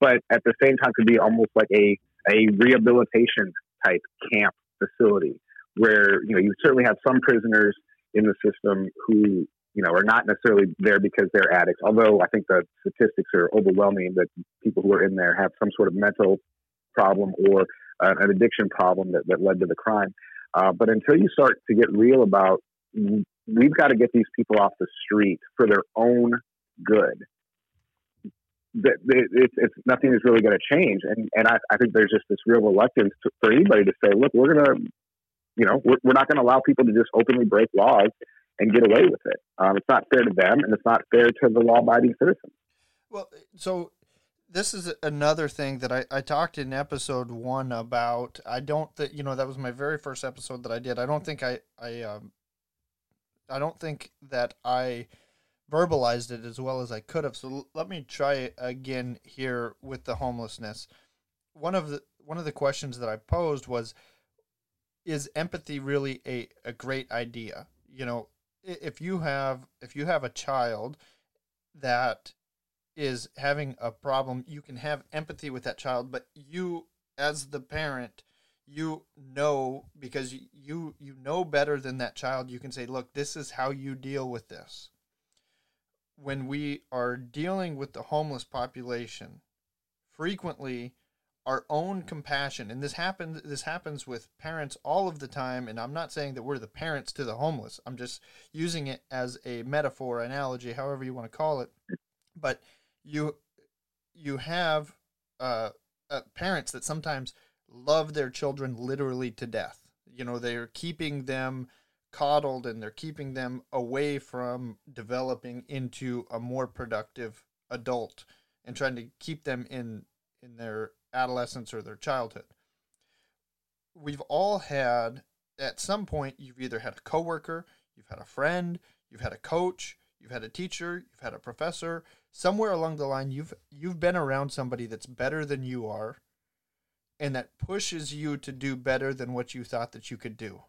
but at the same time, could be almost like a, a rehabilitation type camp facility where you know you certainly have some prisoners in the system who you know are not necessarily there because they're addicts. Although I think the statistics are overwhelming that people who are in there have some sort of mental problem or uh, an addiction problem that, that led to the crime. Uh, but until you start to get real about, we've got to get these people off the street for their own good. That it's, it's nothing is really going to change, and and I, I think there's just this real reluctance to, for anybody to say, look, we're to you know, we're, we're not going to allow people to just openly break laws and get away with it. Um, it's not fair to them, and it's not fair to the law-abiding citizens. Well, so this is another thing that I, I talked in episode one about. I don't think you know that was my very first episode that I did. I don't think I I um, I don't think that I verbalized it as well as I could have. So let me try again here with the homelessness. One of the one of the questions that I posed was is empathy really a, a great idea? You know, if you have if you have a child that is having a problem, you can have empathy with that child, but you as the parent, you know because you you know better than that child, you can say, "Look, this is how you deal with this." When we are dealing with the homeless population, frequently our own compassion and this happens this happens with parents all of the time and i'm not saying that we're the parents to the homeless i'm just using it as a metaphor analogy however you want to call it but you you have uh, uh, parents that sometimes love their children literally to death you know they're keeping them coddled and they're keeping them away from developing into a more productive adult and trying to keep them in in their adolescence or their childhood. We've all had, at some point, you've either had a coworker, you've had a friend, you've had a coach, you've had a teacher, you've had a professor. Somewhere along the line, you've you've been around somebody that's better than you are, and that pushes you to do better than what you thought that you could do.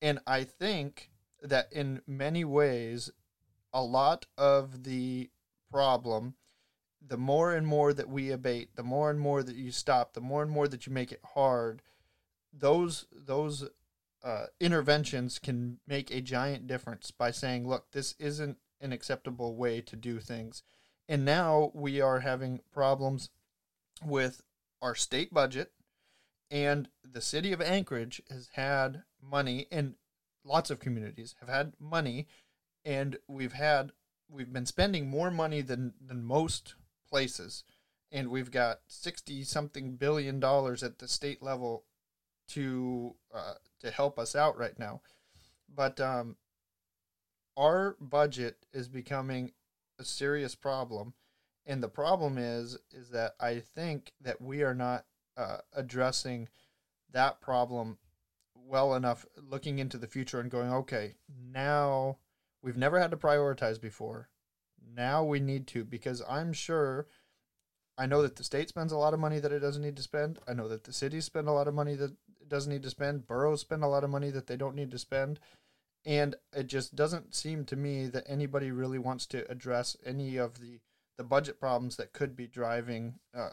And I think that in many ways, a lot of the problem the more and more that we abate, the more and more that you stop, the more and more that you make it hard, those those uh, interventions can make a giant difference by saying, look, this isn't an acceptable way to do things. And now we are having problems with our state budget, and the city of Anchorage has had money, and lots of communities have had money, and we've had we've been spending more money than than most places, and we've got sixty something billion dollars at the state level to uh, to help us out right now. But um, our budget is becoming a serious problem, and the problem is is that I think that we are not uh, addressing that problem well enough looking into the future and going okay now we've never had to prioritize before now we need to because I'm sure I know that the state spends a lot of money that it doesn't need to spend. I know that the cities spend a lot of money that it doesn't need to spend. Boroughs spend a lot of money that they don't need to spend. And it just doesn't seem to me that anybody really wants to address any of the, the budget problems that could be driving uh,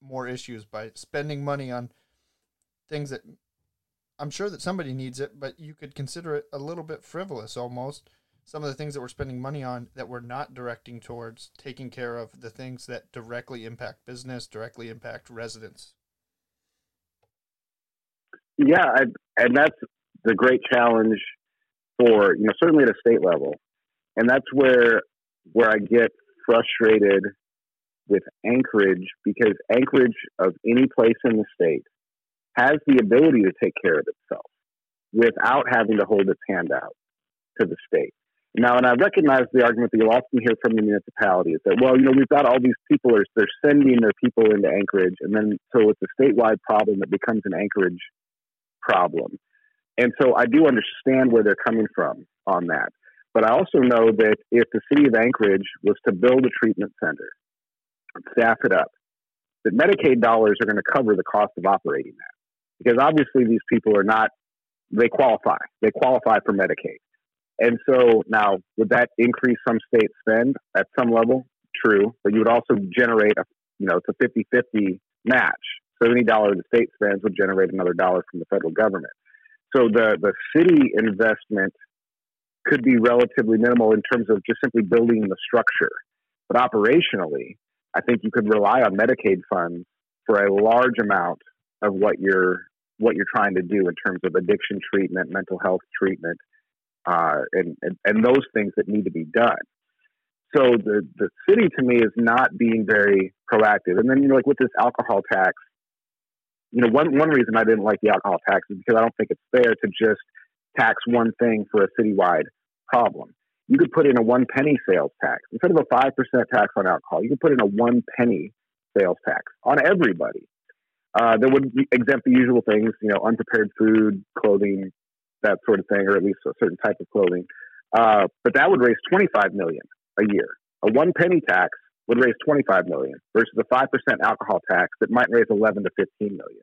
more issues by spending money on things that I'm sure that somebody needs it, but you could consider it a little bit frivolous almost some of the things that we're spending money on that we're not directing towards taking care of the things that directly impact business, directly impact residents. Yeah, I, and that's the great challenge for you know certainly at a state level, and that's where where I get frustrated with Anchorage because Anchorage of any place in the state has the ability to take care of itself without having to hold its hand out to the state. Now, and I recognize the argument that you'll often hear from the municipality is that, well, you know, we've got all these people, are, they're sending their people into Anchorage, and then so it's a statewide problem that becomes an Anchorage problem. And so I do understand where they're coming from on that. But I also know that if the city of Anchorage was to build a treatment center, staff it up, that Medicaid dollars are going to cover the cost of operating that. Because obviously these people are not, they qualify. They qualify for Medicaid. And so now, would that increase some state spend at some level? True, but you would also generate a, you know, it's a 50 50 match. So any dollar the state spends would generate another dollar from the federal government. So the, the city investment could be relatively minimal in terms of just simply building the structure. But operationally, I think you could rely on Medicaid funds for a large amount of what you're what you're trying to do in terms of addiction treatment, mental health treatment, uh, and, and, and those things that need to be done. So the the city to me is not being very proactive. And then you know, like with this alcohol tax, you know, one one reason I didn't like the alcohol tax is because I don't think it's fair to just tax one thing for a citywide problem. You could put in a one penny sales tax instead of a five percent tax on alcohol. You could put in a one penny sales tax on everybody. Uh, that would exempt the usual things, you know, unprepared food, clothing, that sort of thing, or at least a certain type of clothing. Uh, but that would raise 25 million a year. A one penny tax would raise 25 million versus a 5% alcohol tax that might raise 11 to 15 million.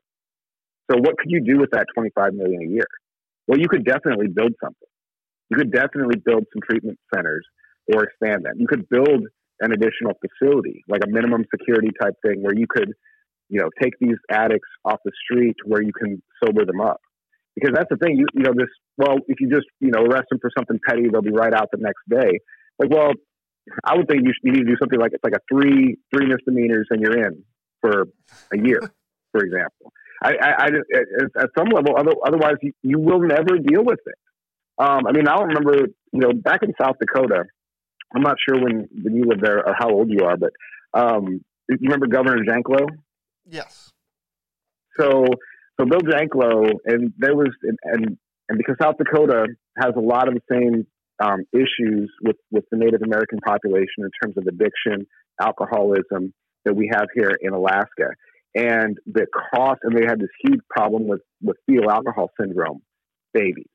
So what could you do with that 25 million a year? Well, you could definitely build something. You could definitely build some treatment centers or expand them. You could build an additional facility, like a minimum security type thing where you could, you know, take these addicts off the street where you can sober them up. Because that's the thing, you, you know, this, well, if you just, you know, arrest them for something petty, they'll be right out the next day. Like, well, I would think you, you need to do something like it's like a three, three misdemeanors and you're in for a year, for example. I, I, I at some level, other, otherwise you, you will never deal with it. Um, I mean, I don't remember, you know, back in South Dakota, I'm not sure when, when you lived there or how old you are, but um, you remember Governor Janklow? Yes. So, so Bill Janklow, and there was, and, and, and because South Dakota has a lot of the same um, issues with, with the Native American population in terms of addiction, alcoholism that we have here in Alaska. And the cost, and they had this huge problem with, with fetal alcohol syndrome babies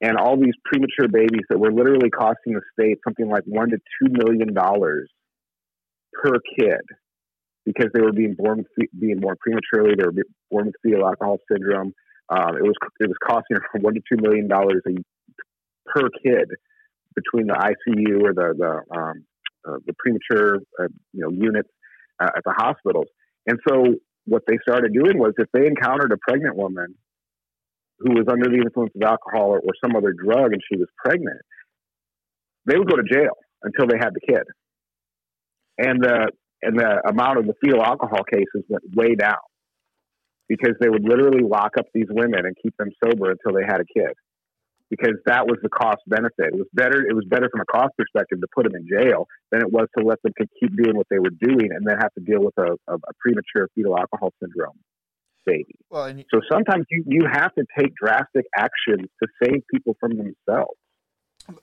and all these premature babies that were literally costing the state something like one to two million dollars per kid because they were being born being born prematurely. They were born with fetal alcohol syndrome. Um, it was it was costing from one to two million dollars per kid between the ICU or the the um, uh, the premature uh, you know units uh, at the hospitals. And so what they started doing was if they encountered a pregnant woman who was under the influence of alcohol or, or some other drug and she was pregnant, they would go to jail until they had the kid. And the and the amount of the fetal alcohol cases went way down because they would literally lock up these women and keep them sober until they had a kid because that was the cost benefit. It was better. It was better from a cost perspective to put them in jail than it was to let them keep doing what they were doing and then have to deal with a, a, a premature fetal alcohol syndrome baby. Well, you, so sometimes you, you have to take drastic actions to save people from themselves.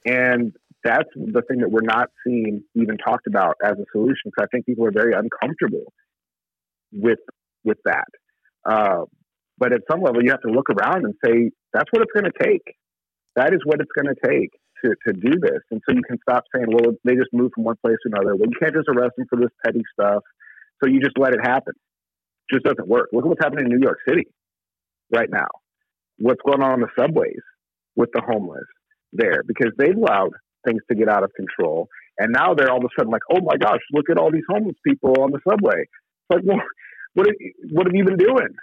And that's the thing that we're not seeing even talked about as a solution because I think people are very uncomfortable with with that. Uh, but at some level, you have to look around and say that's what it's going to take. That is what it's going to take to, to do this. And so you can stop saying, well, they just moved from one place to another. Well, you can't just arrest them for this petty stuff. So you just let it happen just doesn't work. Look at what's happening in New York City right now. What's going on in the subways with the homeless there because they've allowed things to get out of control. And now they're all of a sudden like, oh my gosh, look at all these homeless people on the subway. It's like, well, what, what have you been doing?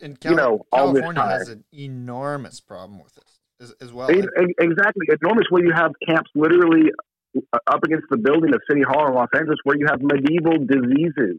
In Cal- you know, California has an enormous problem with this as, as well. Exactly. Enormous where you have camps literally uh, up against the building of City Hall in Los Angeles where you have medieval diseases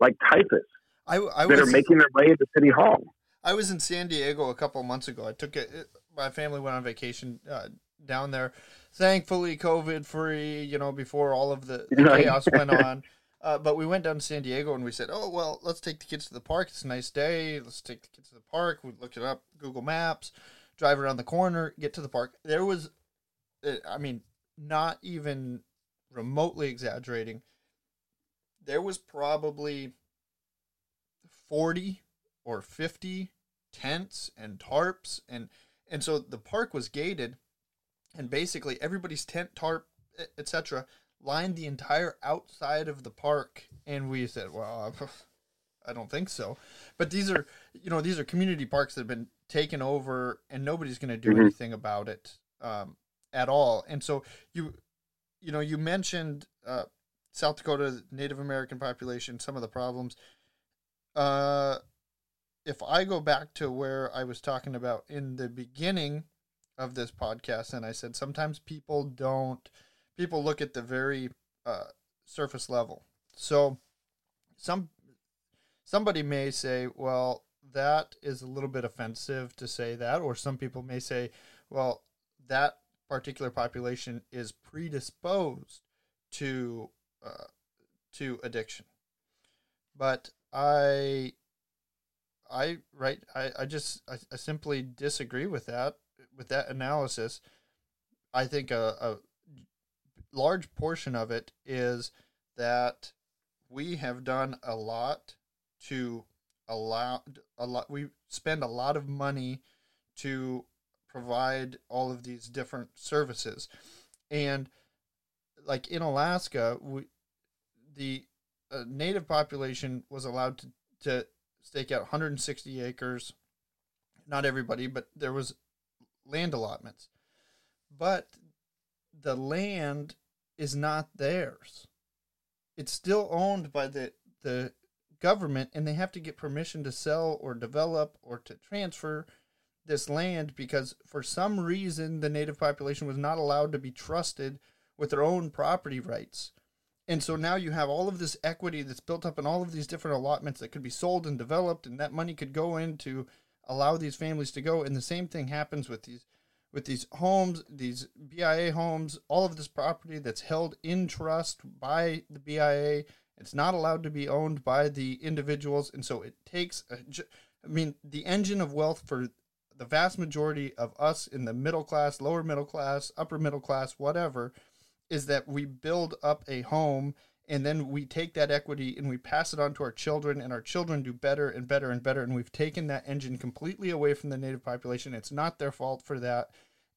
like typhus I, I that was, are making their way into City Hall. I was in San Diego a couple months ago. I took it. My family went on vacation uh, down there. Thankfully, COVID free. You know, before all of the, the chaos went on. Uh, but we went down to San Diego and we said, "Oh well, let's take the kids to the park. It's a nice day. Let's take the kids to the park." We looked it up, Google Maps, drive around the corner, get to the park. There was, uh, I mean, not even remotely exaggerating. There was probably 40 or 50 tents and tarps and and so the park was gated and basically everybody's tent tarp etc lined the entire outside of the park and we said well i don't think so but these are you know these are community parks that have been taken over and nobody's going to do mm-hmm. anything about it um, at all and so you you know you mentioned uh, south dakota native american population some of the problems uh, if I go back to where I was talking about in the beginning of this podcast, and I said sometimes people don't, people look at the very uh, surface level. So some somebody may say, well, that is a little bit offensive to say that, or some people may say, well, that particular population is predisposed to uh, to addiction. But I I right I, I just I, I simply disagree with that with that analysis. I think a, a large portion of it is that we have done a lot to allow a lot we spend a lot of money to provide all of these different services. And like in alaska we, the uh, native population was allowed to, to stake out 160 acres. Not everybody but there was land allotments. But the land is not theirs. It's still owned by the the government and they have to get permission to sell or develop or to transfer this land because for some reason the native population was not allowed to be trusted with their own property rights. And so now you have all of this equity that's built up in all of these different allotments that could be sold and developed and that money could go in to allow these families to go and the same thing happens with these with these homes, these BIA homes, all of this property that's held in trust by the BIA it's not allowed to be owned by the individuals, and so it takes. A, I mean, the engine of wealth for the vast majority of us in the middle class, lower middle class, upper middle class, whatever, is that we build up a home and then we take that equity and we pass it on to our children and our children do better and better and better and we've taken that engine completely away from the native population it's not their fault for that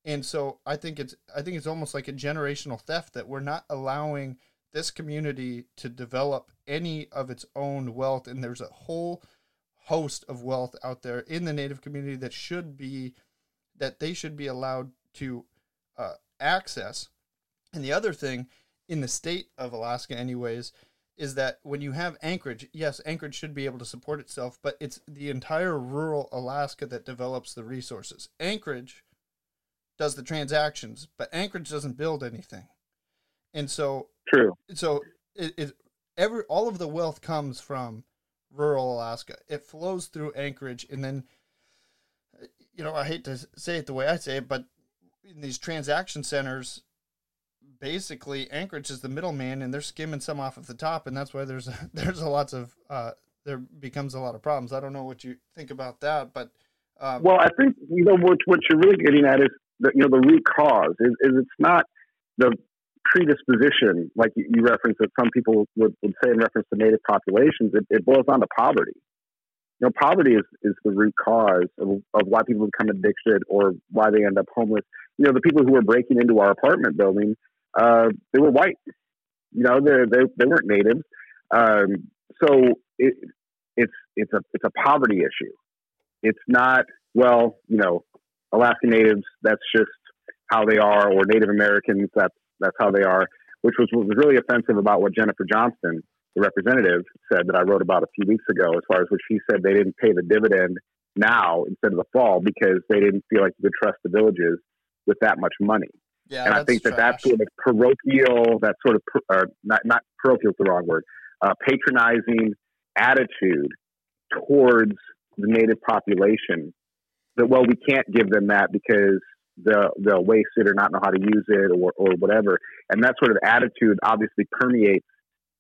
and so i think it's i think it's almost like a generational theft that we're not allowing this community to develop any of its own wealth and there's a whole host of wealth out there in the native community that should be that they should be allowed to uh, access. And the other thing in the state of alaska anyways is that when you have anchorage yes anchorage should be able to support itself but it's the entire rural alaska that develops the resources. Anchorage does the transactions but anchorage doesn't build anything and so True. So it, it every all of the wealth comes from rural Alaska. It flows through Anchorage, and then you know I hate to say it the way I say it, but in these transaction centers, basically Anchorage is the middleman, and they're skimming some off of the top, and that's why there's a, there's a lots of uh, there becomes a lot of problems. I don't know what you think about that, but um, well, I think you know what what you're really getting at is that you know the root cause is, is it's not the predisposition, like you referenced that some people would, would say in reference to native populations, it, it boils down to poverty. You know, poverty is, is the root cause of, of why people become addicted or why they end up homeless. You know, the people who were breaking into our apartment building, uh, they were white. You know, they they, they weren't natives. Um, so it, it's it's a it's a poverty issue. It's not well, you know, Alaska natives. That's just how they are, or Native Americans. That's that's how they are, which was what was really offensive about what Jennifer Johnston, the representative, said that I wrote about a few weeks ago, as far as what she said they didn't pay the dividend now instead of the fall because they didn't feel like you could trust the villages with that much money. Yeah, and I think that that sort of parochial, that sort of uh, not not parochial is the wrong word, uh, patronizing attitude towards the native population. That well, we can't give them that because the they'll waste it or not know how to use it or or whatever. And that sort of attitude obviously permeates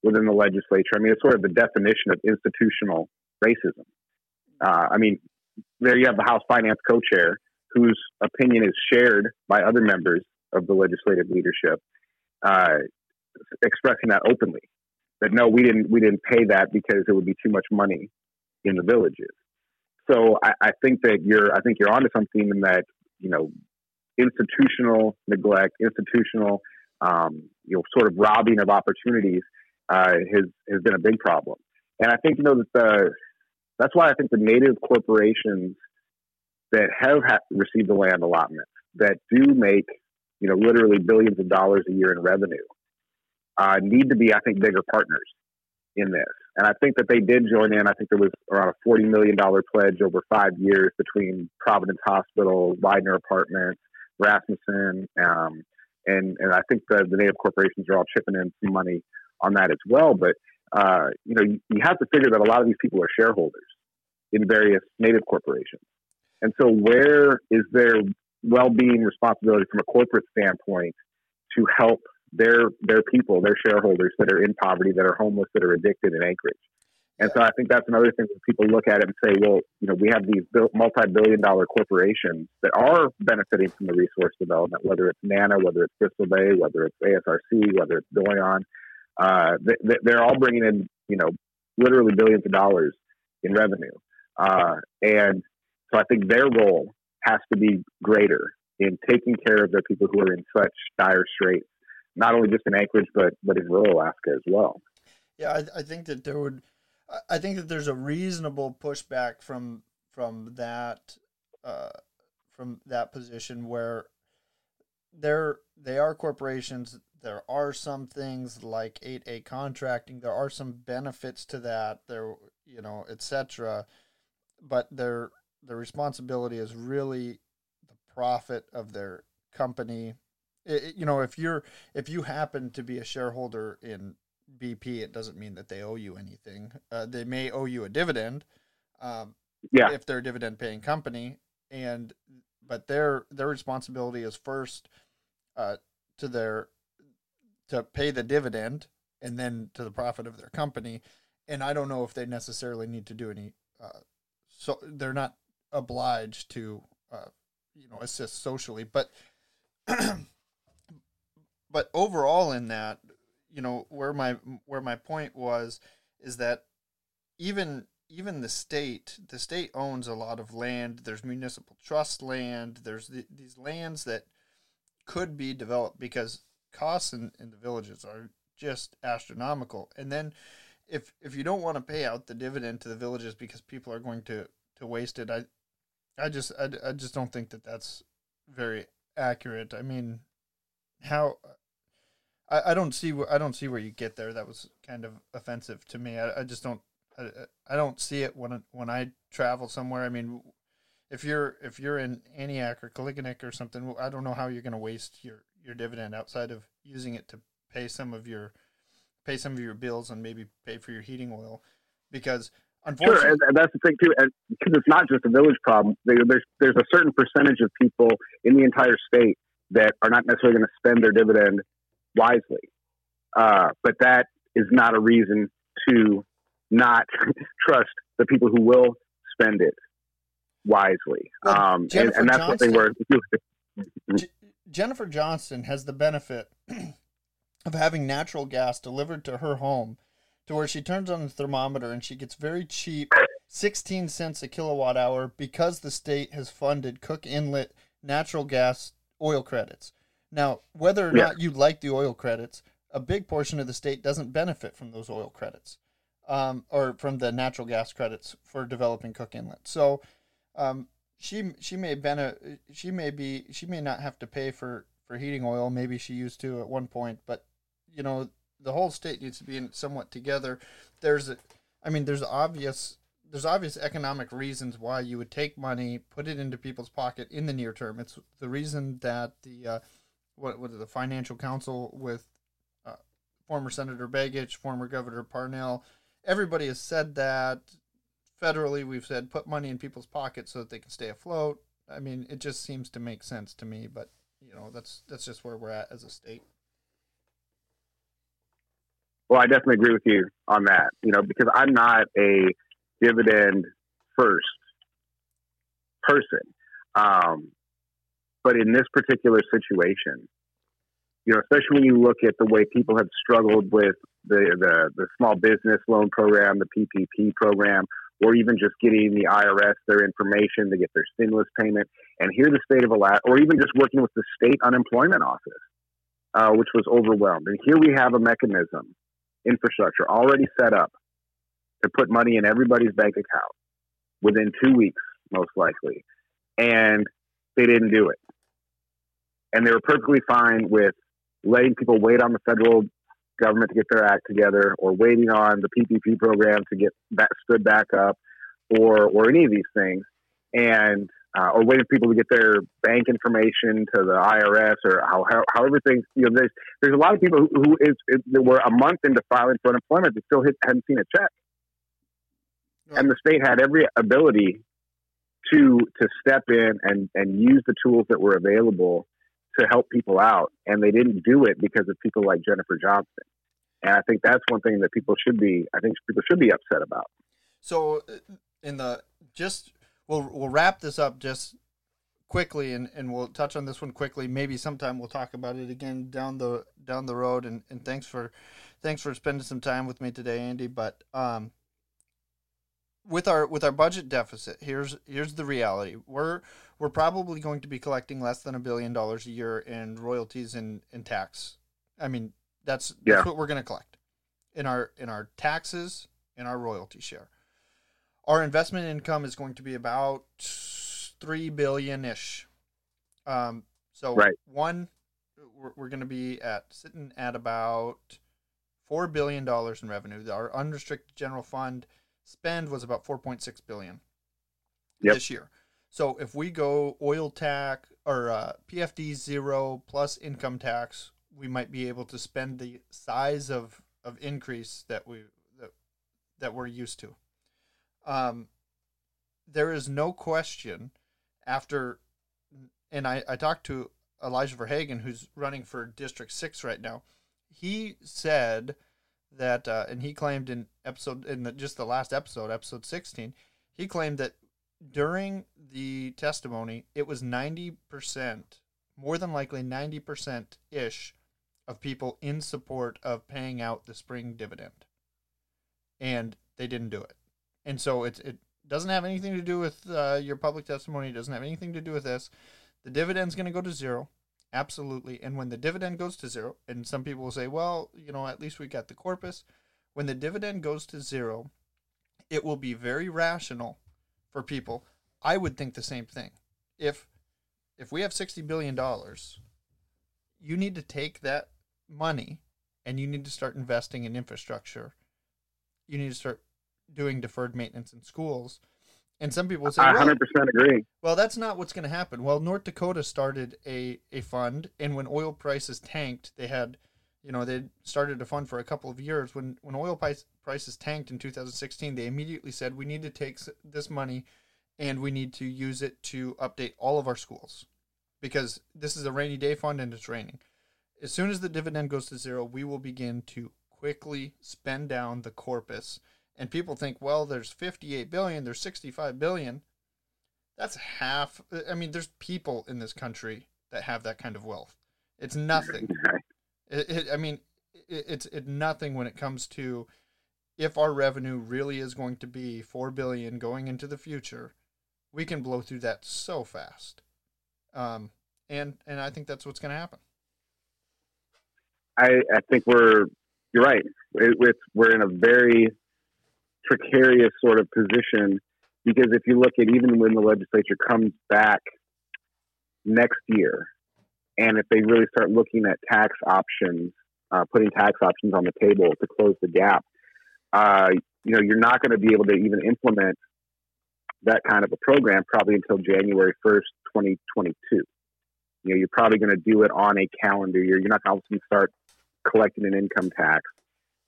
within the legislature. I mean, it's sort of the definition of institutional racism. Uh, I mean, there you have the House Finance co-chair whose opinion is shared by other members of the legislative leadership, uh, expressing that openly. That no, we didn't we didn't pay that because it would be too much money in the villages. So I, I think that you're I think you're onto something in that you know institutional neglect, institutional, um, you know, sort of robbing of opportunities uh, has has been a big problem. And I think you know that the that's why I think the native corporations that have ha- received the land allotment that do make you know literally billions of dollars a year in revenue uh, need to be I think bigger partners in this. And I think that they did join in. I think there was around a $40 million pledge over five years between Providence Hospital, Weidner Apartments, Rasmuson, um, and and I think the, the native corporations are all chipping in some money on that as well. But uh, you know, you, you have to figure that a lot of these people are shareholders in various native corporations, and so where is their well-being responsibility from a corporate standpoint to help their their people, their shareholders that are in poverty, that are homeless, that are addicted in Anchorage? And so I think that's another thing that people look at it and say, well, you know, we have these multi-billion dollar corporations that are benefiting from the resource development, whether it's NANA, whether it's Bristol Bay, whether it's ASRC, whether it's Doyon. Uh, they, are all bringing in, you know, literally billions of dollars in revenue. Uh, and so I think their role has to be greater in taking care of the people who are in such dire straits, not only just in Anchorage, but, but in rural Alaska as well. Yeah, I, I think that there would, I think that there's a reasonable pushback from from that uh, from that position where they're they are corporations. There are some things like 8A contracting. There are some benefits to that. There, you know, etc. But their the responsibility is really the profit of their company. It, you know, if you're if you happen to be a shareholder in BP, it doesn't mean that they owe you anything. Uh, they may owe you a dividend, um, yeah, if they're a dividend paying company, and but their their responsibility is first uh, to their to pay the dividend and then to the profit of their company. And I don't know if they necessarily need to do any. Uh, so they're not obliged to, uh, you know, assist socially, but. but overall, in that, you know where my where my point was is that even even the state the state owns a lot of land. There's municipal trust land. There's the, these lands that could be developed because costs in, in the villages are just astronomical. And then if if you don't want to pay out the dividend to the villages because people are going to to waste it i i just i, I just don't think that that's very accurate. I mean how I, I don't see I don't see where you get there. That was kind of offensive to me. I, I just don't I, I don't see it when when I travel somewhere. I mean, if you're if you're in Aniak or Koliganek or something, I don't know how you're going to waste your your dividend outside of using it to pay some of your pay some of your bills and maybe pay for your heating oil because unfortunately sure, and, that's the thing too and it's not just a village problem there's there's a certain percentage of people in the entire state that are not necessarily going to spend their dividend wisely. Uh, but that is not a reason to not trust the people who will spend it wisely. Well, um, and, and, that's Johnston, something where J- Jennifer Johnston has the benefit of having natural gas delivered to her home to where she turns on the thermometer and she gets very cheap 16 cents a kilowatt hour because the state has funded Cook Inlet natural gas oil credits. Now, whether or yeah. not you like the oil credits, a big portion of the state doesn't benefit from those oil credits, um, or from the natural gas credits for developing Cook Inlet. So, um, she she may bene- she may be she may not have to pay for for heating oil. Maybe she used to at one point, but you know the whole state needs to be somewhat together. There's a, I mean, there's obvious there's obvious economic reasons why you would take money, put it into people's pocket in the near term. It's the reason that the uh, what what the financial council with uh, former Senator Begich, former Governor Parnell. Everybody has said that federally. We've said put money in people's pockets so that they can stay afloat. I mean, it just seems to make sense to me. But you know, that's that's just where we're at as a state. Well, I definitely agree with you on that. You know, because I'm not a dividend first person. Um, but in this particular situation, you know, especially when you look at the way people have struggled with the, the, the small business loan program, the PPP program, or even just getting the IRS their information to get their stimulus payment, and here the state of Alaska, or even just working with the state unemployment office, uh, which was overwhelmed. And here we have a mechanism, infrastructure already set up to put money in everybody's bank account within two weeks, most likely, and they didn't do it and they were perfectly fine with letting people wait on the federal government to get their act together, or waiting on the PPP program to get back, stood back up, or or any of these things, and uh, or waiting for people to get their bank information to the IRS, or how, how, how everything. You know, there's there's a lot of people who, who is, is were a month into filing for unemployment that still hit, hadn't seen a check, and the state had every ability to to step in and and use the tools that were available to help people out, and they didn't do it because of people like Jennifer Johnston. and I think that's one thing that people should be. I think people should be upset about. So, uh, in the just we'll we'll wrap this up just quickly, and, and we'll touch on this one quickly. Maybe sometime we'll talk about it again down the down the road. And, and thanks for thanks for spending some time with me today, Andy. But um, with our with our budget deficit, here's here's the reality. We're we're probably going to be collecting less than a billion dollars a year in royalties and, and tax. I mean, that's that's yeah. what we're going to collect in our in our taxes and our royalty share. Our investment income is going to be about three billion ish. Um, so right. one, we're, we're going to be at sitting at about four billion dollars in revenue. Our unrestricted general fund spend was about 4.6 billion yep. this year. So if we go oil tax or uh, PFD zero plus income tax, we might be able to spend the size of, of increase that we that, that we're used to. Um, there is no question after, and I, I talked to Elijah Verhagen, who's running for District Six right now. He said that, uh, and he claimed in episode in the, just the last episode, episode sixteen, he claimed that during the testimony, it was ninety percent, more than likely ninety percent ish, of people in support of paying out the spring dividend, and they didn't do it, and so it it doesn't have anything to do with uh, your public testimony. It doesn't have anything to do with this. The dividend's going to go to zero. Absolutely. And when the dividend goes to zero, and some people will say, well, you know, at least we got the corpus. When the dividend goes to zero, it will be very rational for people. I would think the same thing. If if we have 60 billion dollars, you need to take that money and you need to start investing in infrastructure. You need to start doing deferred maintenance in schools and some people say, I 100% agree. Well, that's not what's going to happen. Well, North Dakota started a, a fund, and when oil prices tanked, they had, you know, they started a fund for a couple of years. When when oil price, prices tanked in 2016, they immediately said we need to take this money, and we need to use it to update all of our schools, because this is a rainy day fund and it's raining. As soon as the dividend goes to zero, we will begin to quickly spend down the corpus and people think, well, there's 58 billion, there's 65 billion. That's half. I mean, there's people in this country that have that kind of wealth. It's nothing. It, it, I mean, it, it's it nothing when it comes to if our revenue really is going to be four billion going into the future, we can blow through that so fast. Um, and and I think that's what's going to happen. I I think we're you're right. It, we're in a very precarious sort of position because if you look at even when the legislature comes back next year, and if they really start looking at tax options, uh, putting tax options on the table to close the gap, uh, you know, you're not going to be able to even implement that kind of a program probably until January 1st, 2022. You know, you're probably going to do it on a calendar year. You're not going to start collecting an income tax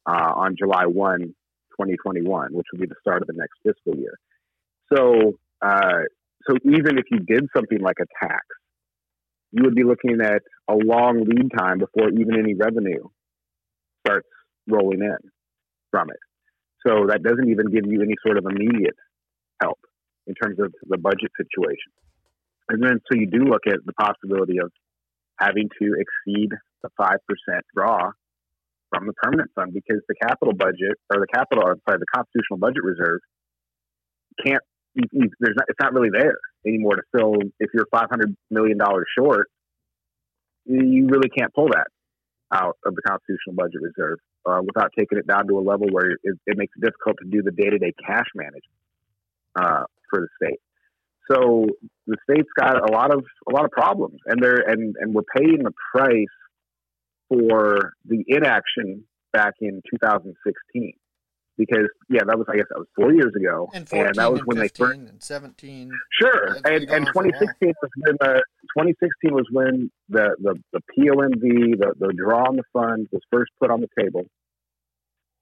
uh, on July 1, 2021, which would be the start of the next fiscal year. So, uh, so even if you did something like a tax, you would be looking at a long lead time before even any revenue starts rolling in from it. So that doesn't even give you any sort of immediate help in terms of the budget situation. And then, so you do look at the possibility of having to exceed the 5% draw from the permanent fund because the capital budget or the capital, or sorry, the constitutional budget reserve can't. You, you, there's not, it's not really there anymore to fill. If you're 500 million dollars short, you really can't pull that out of the constitutional budget reserve uh, without taking it down to a level where it, it makes it difficult to do the day-to-day cash management uh, for the state. So the state's got a lot of a lot of problems, and they're and and we're paying the price for the inaction back in 2016 because yeah that was i guess that was four years ago. And, and that was and when they first and 17 sure. And, and 2016 was when the 2016 was when the the, the pomv the, the draw on the fund was first put on the table.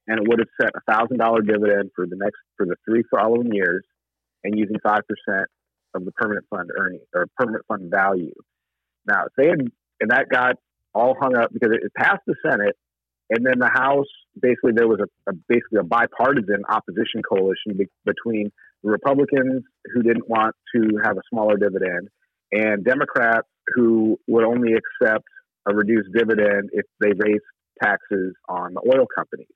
And it would have set a thousand dollar dividend for the next for the three following years and using five percent of the permanent fund earning or permanent fund value. Now if they had and that got all hung up because it passed the Senate And then the House, basically, there was a, a basically a bipartisan opposition coalition be- between the Republicans who didn't want to have a smaller dividend and Democrats who would only accept a reduced dividend if they raised taxes on the oil companies.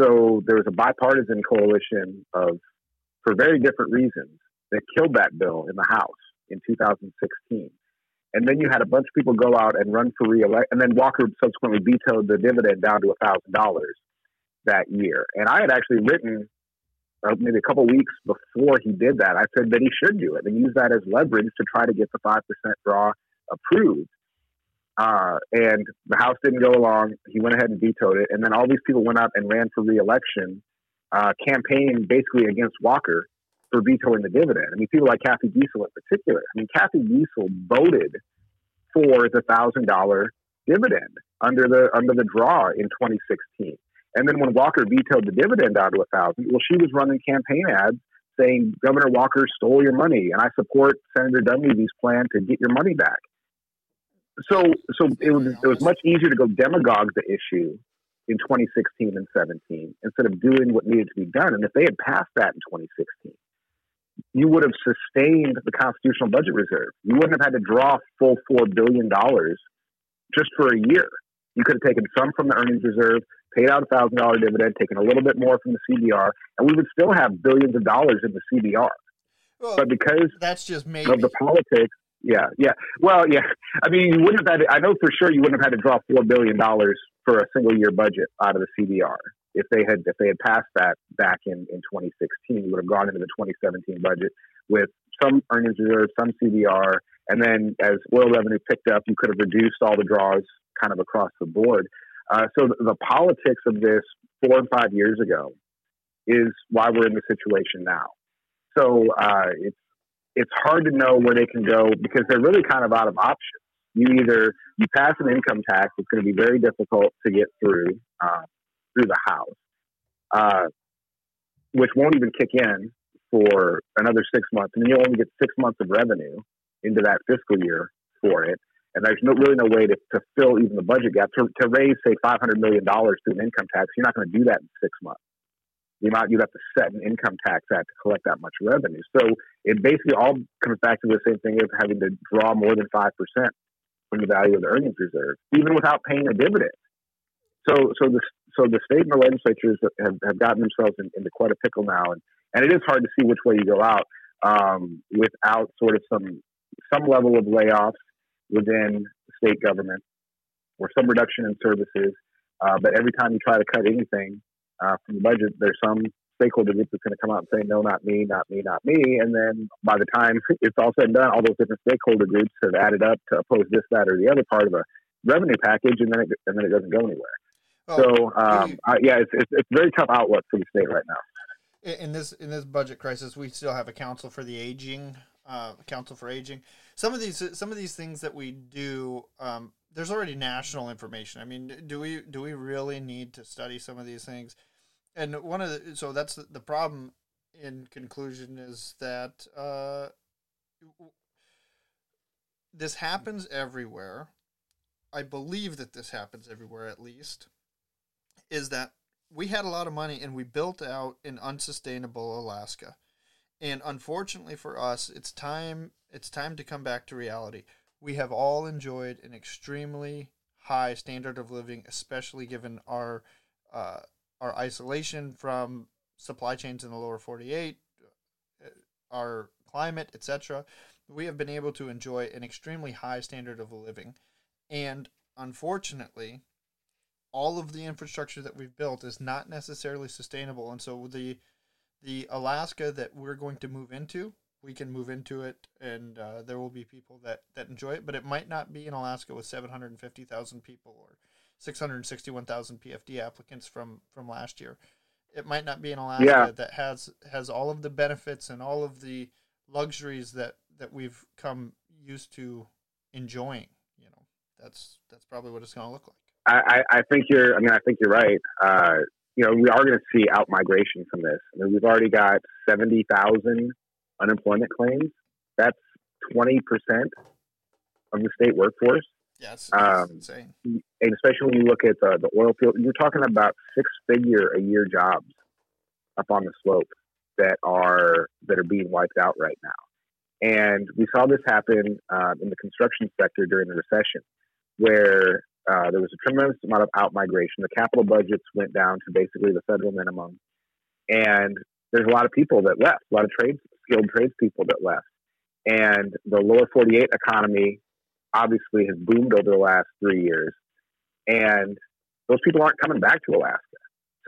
So there was a bipartisan coalition of, for very different reasons, that killed that bill in the House in 2016. And then you had a bunch of people go out and run for reelection. And then Walker subsequently vetoed the dividend down to $1,000 that year. And I had actually written uh, maybe a couple weeks before he did that, I said that he should do it and use that as leverage to try to get the 5% draw approved. Uh, and the House didn't go along. He went ahead and vetoed it. And then all these people went out and ran for reelection, uh, campaigned basically against Walker for vetoing the dividend. I mean, people like Kathy Giessel in particular. I mean, Kathy Giessel voted for the thousand dollar dividend under the under the draw in 2016. And then when Walker vetoed the dividend down to a thousand, well, she was running campaign ads saying Governor Walker stole your money, and I support Senator Dunleavy's plan to get your money back. So, so it was it was much easier to go demagogue the issue in 2016 and 17 instead of doing what needed to be done. And if they had passed that in 2016, you would have sustained the constitutional budget reserve. You wouldn't have had to draw full four billion dollars just for a year. You could have taken some from the earnings reserve, paid out a thousand dollar dividend, taken a little bit more from the CBR, and we would still have billions of dollars in the CBR. Well, but because that's just maybe. of the politics, yeah, yeah. Well, yeah. I mean, you wouldn't have had. To, I know for sure you wouldn't have had to draw four billion dollars for a single year budget out of the CBR if they had if they had passed that back in in 2016. You would have gone into the 2017 budget with some earnings reserve, some CBR, and then as oil revenue picked up, you could have reduced all the draws kind of across the board. Uh, so the, the, politics of this four and five years ago is why we're in the situation now. So uh, it's it's hard to know where they can go because they're really kind of out of options. You either you pass an income tax, it's going to be very difficult to get through uh, through the House, uh, which won't even kick in for another six months, and then you'll only get six months of revenue into that fiscal year for it and there's no, really no way to, to fill even the budget gap. To, to raise, say, $500 million through an income tax, you're not going to do that in six months. The amount you'd have to set an income tax at to collect that much revenue. So it basically all comes back to the same thing of having to draw more than 5% from the value of the earnings reserve, even without paying a dividend. So, so the, so the state and the legislatures have, have gotten themselves in, into quite a pickle now. And, and it is hard to see which way you go out um, without sort of some, some level of layoffs within state government or some reduction in services. Uh, but every time you try to cut anything uh, from the budget, there's some stakeholder group that's going to come out and say, no, not me, not me, not me. And then by the time it's all said and done, all those different stakeholder groups have added up to oppose this, that, or the other part of a revenue package, and then it, and then it doesn't go anywhere. So um, I, yeah, it's, it's, it's very tough outlook for the state right now. In this in this budget crisis, we still have a council for the aging, uh, council for aging. Some of these some of these things that we do um, there's already national information. I mean do we do we really need to study some of these things? And one of the so that's the, the problem in conclusion is that uh, this happens everywhere. I believe that this happens everywhere at least is that we had a lot of money and we built out an unsustainable alaska and unfortunately for us it's time it's time to come back to reality. We have all enjoyed an extremely high standard of living, especially given our uh, our isolation from supply chains in the lower 48, uh, our climate, etc. We have been able to enjoy an extremely high standard of living. And unfortunately, all of the infrastructure that we've built is not necessarily sustainable. And so the the Alaska that we're going to move into we can move into it and uh, there will be people that, that enjoy it, but it might not be in Alaska with 750,000 people or 661,000 PFD applicants from, from last year. It might not be in Alaska yeah. that has has all of the benefits and all of the luxuries that, that we've come used to enjoying. You know, that's that's probably what it's going to look like. I, I think you're. I mean, I think you're right. Uh, you know, we are going to see out migration from this. I mean, we've already got seventy thousand unemployment claims. That's 20% of the state workforce. Yeah, it's, Um, insane. and especially when you look at the, the oil field, you're talking about six figure a year jobs up on the slope that are that are being wiped out right now. And we saw this happen uh, in the construction sector during the recession, where uh, there was a tremendous amount of out migration. The capital budgets went down to basically the federal minimum, and there's a lot of people that left, a lot of trades skilled tradespeople that left, and the lower 48 economy obviously has boomed over the last three years, and those people aren't coming back to Alaska.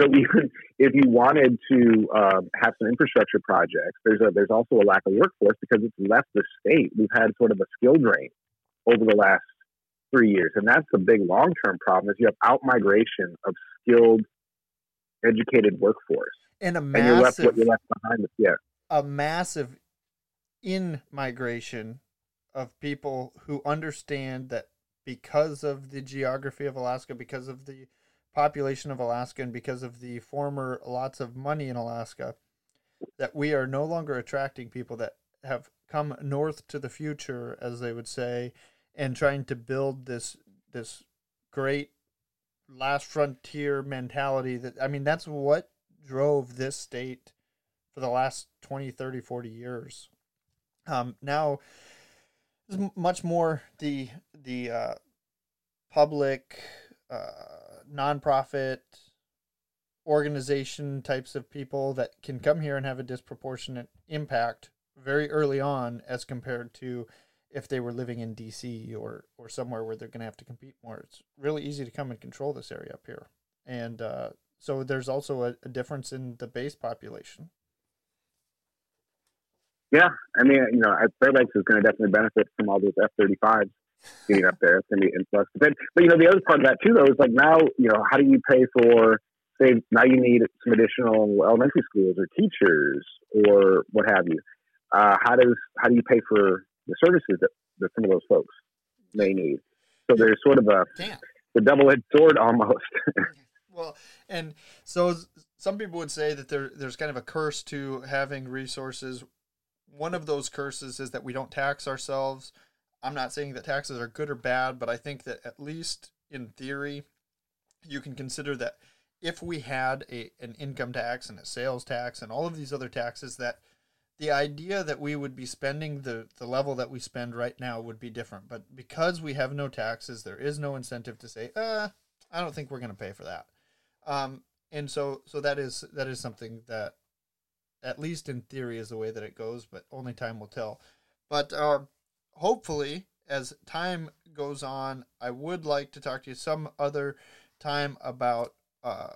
So even if you wanted to um, have some infrastructure projects, there's a there's also a lack of workforce because it's left the state. We've had sort of a skill drain over the last three years, and that's the big long term problem. Is you have out migration of skilled, educated workforce, And a and you're left massive what you're left behind with. Yeah, a massive in migration of people who understand that because of the geography of Alaska, because of the population of Alaska, and because of the former lots of money in Alaska, that we are no longer attracting people that have come north to the future, as they would say, and trying to build this this great last frontier mentality that I mean that's what drove this state for the last 20 30 40 years. Um, now much more the the uh, public uh, nonprofit organization types of people that can come here and have a disproportionate impact very early on as compared to if they were living in DC or or somewhere where they're going to have to compete more. It's really easy to come and control this area up here, and uh, so there's also a, a difference in the base population. yeah. I mean, you know, Fairbanks is going to definitely benefit from all those F thirty fives getting up there. It's going to be influx. But, then, but you know, the other part of that too, though, is like now, you know, how do you pay for? Say now you need some additional elementary schools or teachers or what have you. Uh, how does how do you pay for the services that, that some of those folks may need? So there's sort of a Can't. the double edged sword almost. Well, and so some people would say that there there's kind of a curse to having resources. One of those curses is that we don't tax ourselves. I'm not saying that taxes are good or bad, but I think that at least in theory, you can consider that if we had a an income tax and a sales tax and all of these other taxes that the idea that we would be spending the, the level that we spend right now would be different. But because we have no taxes, there is no incentive to say, uh, I don't think we're going to pay for that. Um, and so, so that is that is something that, at least in theory, is the way that it goes. But only time will tell. But uh, hopefully, as time goes on, I would like to talk to you some other time about. Uh,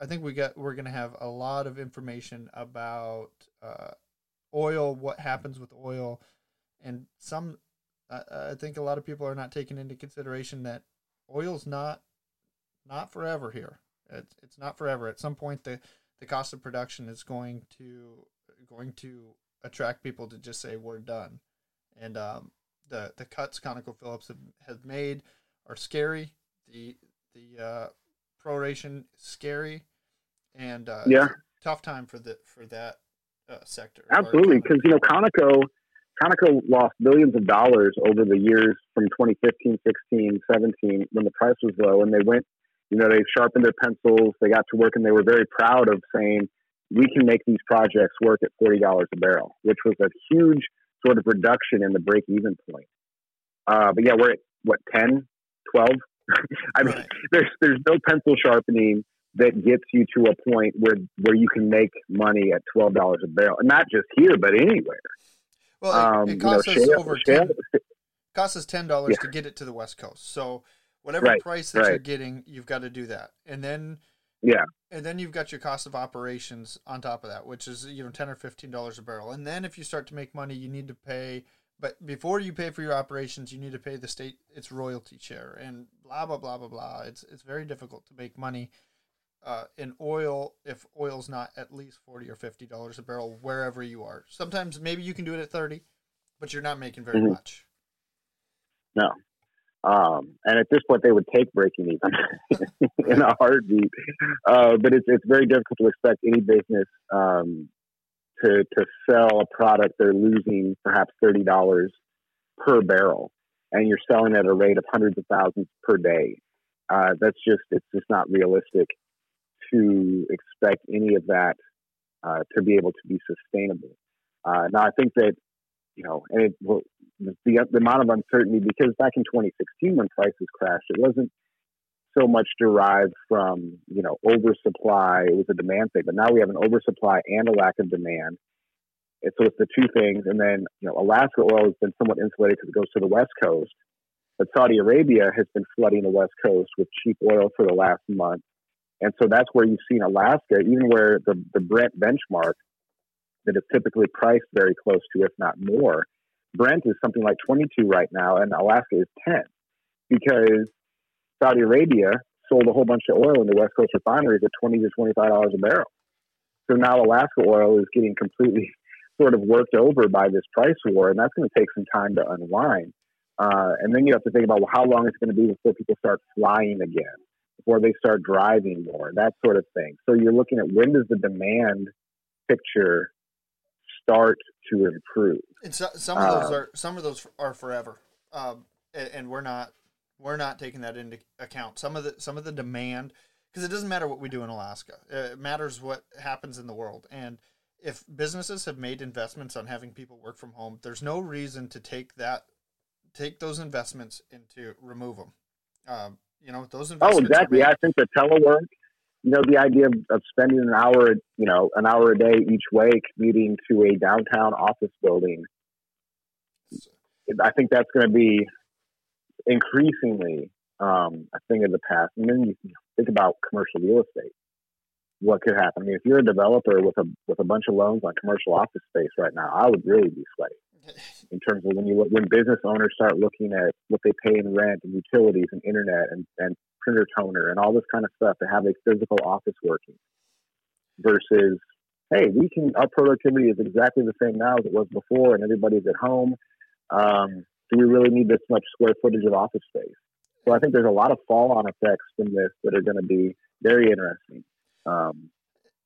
I think we got we're going to have a lot of information about uh, oil, what happens with oil, and some. Uh, I think a lot of people are not taking into consideration that oil's not not forever here. It's it's not forever. At some point, the the cost of production is going to going to attract people to just say we're done, and um, the the cuts ConocoPhillips have, have made are scary. The the uh, proration scary, and uh, Yeah. tough time for the for that uh, sector. Absolutely, because you know Conoco, Conoco lost billions of dollars over the years from 2015, 16, 17 when the price was low, and they went, you know, they sharpened their pencils, they got to work, and they were very proud of saying we can make these projects work at forty dollars a barrel, which was a huge sort of reduction in the break-even point. Uh, but yeah, we're at what 10, 12? I mean, Right. there's there's no pencil sharpening that gets you to a point where where you can make money at twelve dollars a barrel, and not just here but anywhere. Well, it, Um, it you know, costs us shale- over shale- ten. Costs us ten dollars Yeah. to get it to the West Coast. So whatever Right, price that you're getting, you've got to do that, and then Yeah, and then you've got your cost of operations on top of that, which is you know ten or fifteen dollars a barrel. And then if you start to make money, you need to pay. But before you pay for your operations, you need to pay the state its royalty share, and blah blah blah blah blah. It's it's very difficult to make money uh, in oil if oil's not at least forty or fifty dollars a barrel wherever you are. Sometimes maybe you can do it at thirty, but you're not making very Mhm. much. no. Um, and at this point, they would take breaking even in a heartbeat. Uh, but it's it's very difficult to expect any business um, to to sell a product they're losing perhaps thirty dollars per barrel. and you're selling at a rate of hundreds of thousands per day. Uh, that's just it's just not realistic to expect any of that uh, to be able to be sustainable. Uh, now, I think that you know, and it, well, the, the amount of uncertainty because back in 2016 when prices crashed, it wasn't so much derived from you know oversupply. It was a demand thing, but now we have an oversupply and a lack of demand. And so it's the two things, and then you know Alaska oil has been somewhat insulated because it goes to the west coast, but Saudi Arabia has been flooding the west coast with cheap oil for the last month, and so that's where you've seen Alaska, even where the the Brent benchmark that is typically priced very close to, if not more. Brent is something like 22 right now, and Alaska is 10 because Saudi Arabia sold a whole bunch of oil in the West Coast refineries at 20 to 25 dollars a barrel. So now Alaska oil is getting completely sort of worked over by this price war, and that's going to take some time to unwind. Uh, and then you have to think about well, how long it's going to be before people start flying again, before they start driving more, that sort of thing. So you're looking at when does the demand picture start to improve? And so, some of those uh, are some of those are forever, um, and, and we're not we're not taking that into account. Some of the some of the demand because it doesn't matter what we do in Alaska. It matters what happens in the world. And if businesses have made investments on having people work from home, there's no reason to take that take those investments and to remove them. Um, you know, those oh, investments. Oh, exactly. I think the telework, you know, the idea of, of spending an hour, you know, an hour a day each way commuting to a downtown office building. I think that's going to be increasingly um, a thing of the past. And then you think about commercial real estate. What could happen? I mean, if you're a developer with a with a bunch of loans on commercial office space right now, I would really be sweating. In terms of when you when business owners start looking at what they pay in rent and utilities and internet and, and printer toner and all this kind of stuff to have a physical office working, versus hey, we can our productivity is exactly the same now as it was before, and everybody's at home. Um, do we really need this much square footage of office space? So I think there's a lot of fall on effects from this that are going to be very interesting um,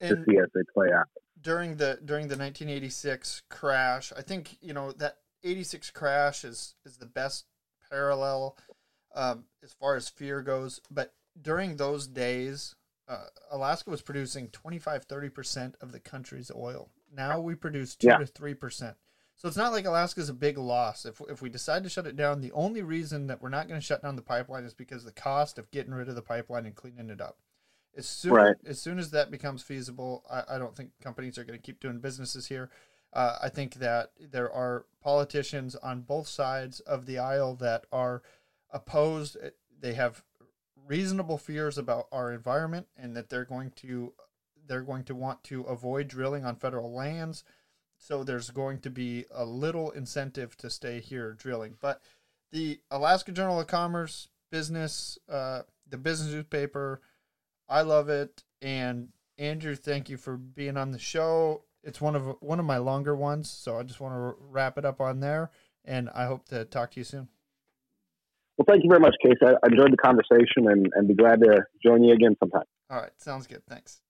to see as they play out. During the during the 1986 crash, I think you know that 86 crash is is the best parallel um, as far as fear goes. But during those days, uh, Alaska was producing 25 30 percent of the country's oil. Now we produce two yeah. to three percent. So it's not like Alaska's a big loss. If, if we decide to shut it down, the only reason that we're not going to shut down the pipeline is because the cost of getting rid of the pipeline and cleaning it up. As soon, right. as soon as that becomes feasible, I, I don't think companies are going to keep doing businesses here. Uh, I think that there are politicians on both sides of the aisle that are opposed. They have reasonable fears about our environment and that they're going to they're going to want to avoid drilling on federal lands so there's going to be a little incentive to stay here drilling. But the Alaska Journal of Commerce business, uh, the business newspaper, I love it. And Andrew, thank you for being on the show. It's one of one of my longer ones, so I just want to wrap it up on there. And I hope to talk to you soon. Well, thank you very much, Case. I enjoyed the conversation and, and be glad to join you again sometime. All right. Sounds good. Thanks.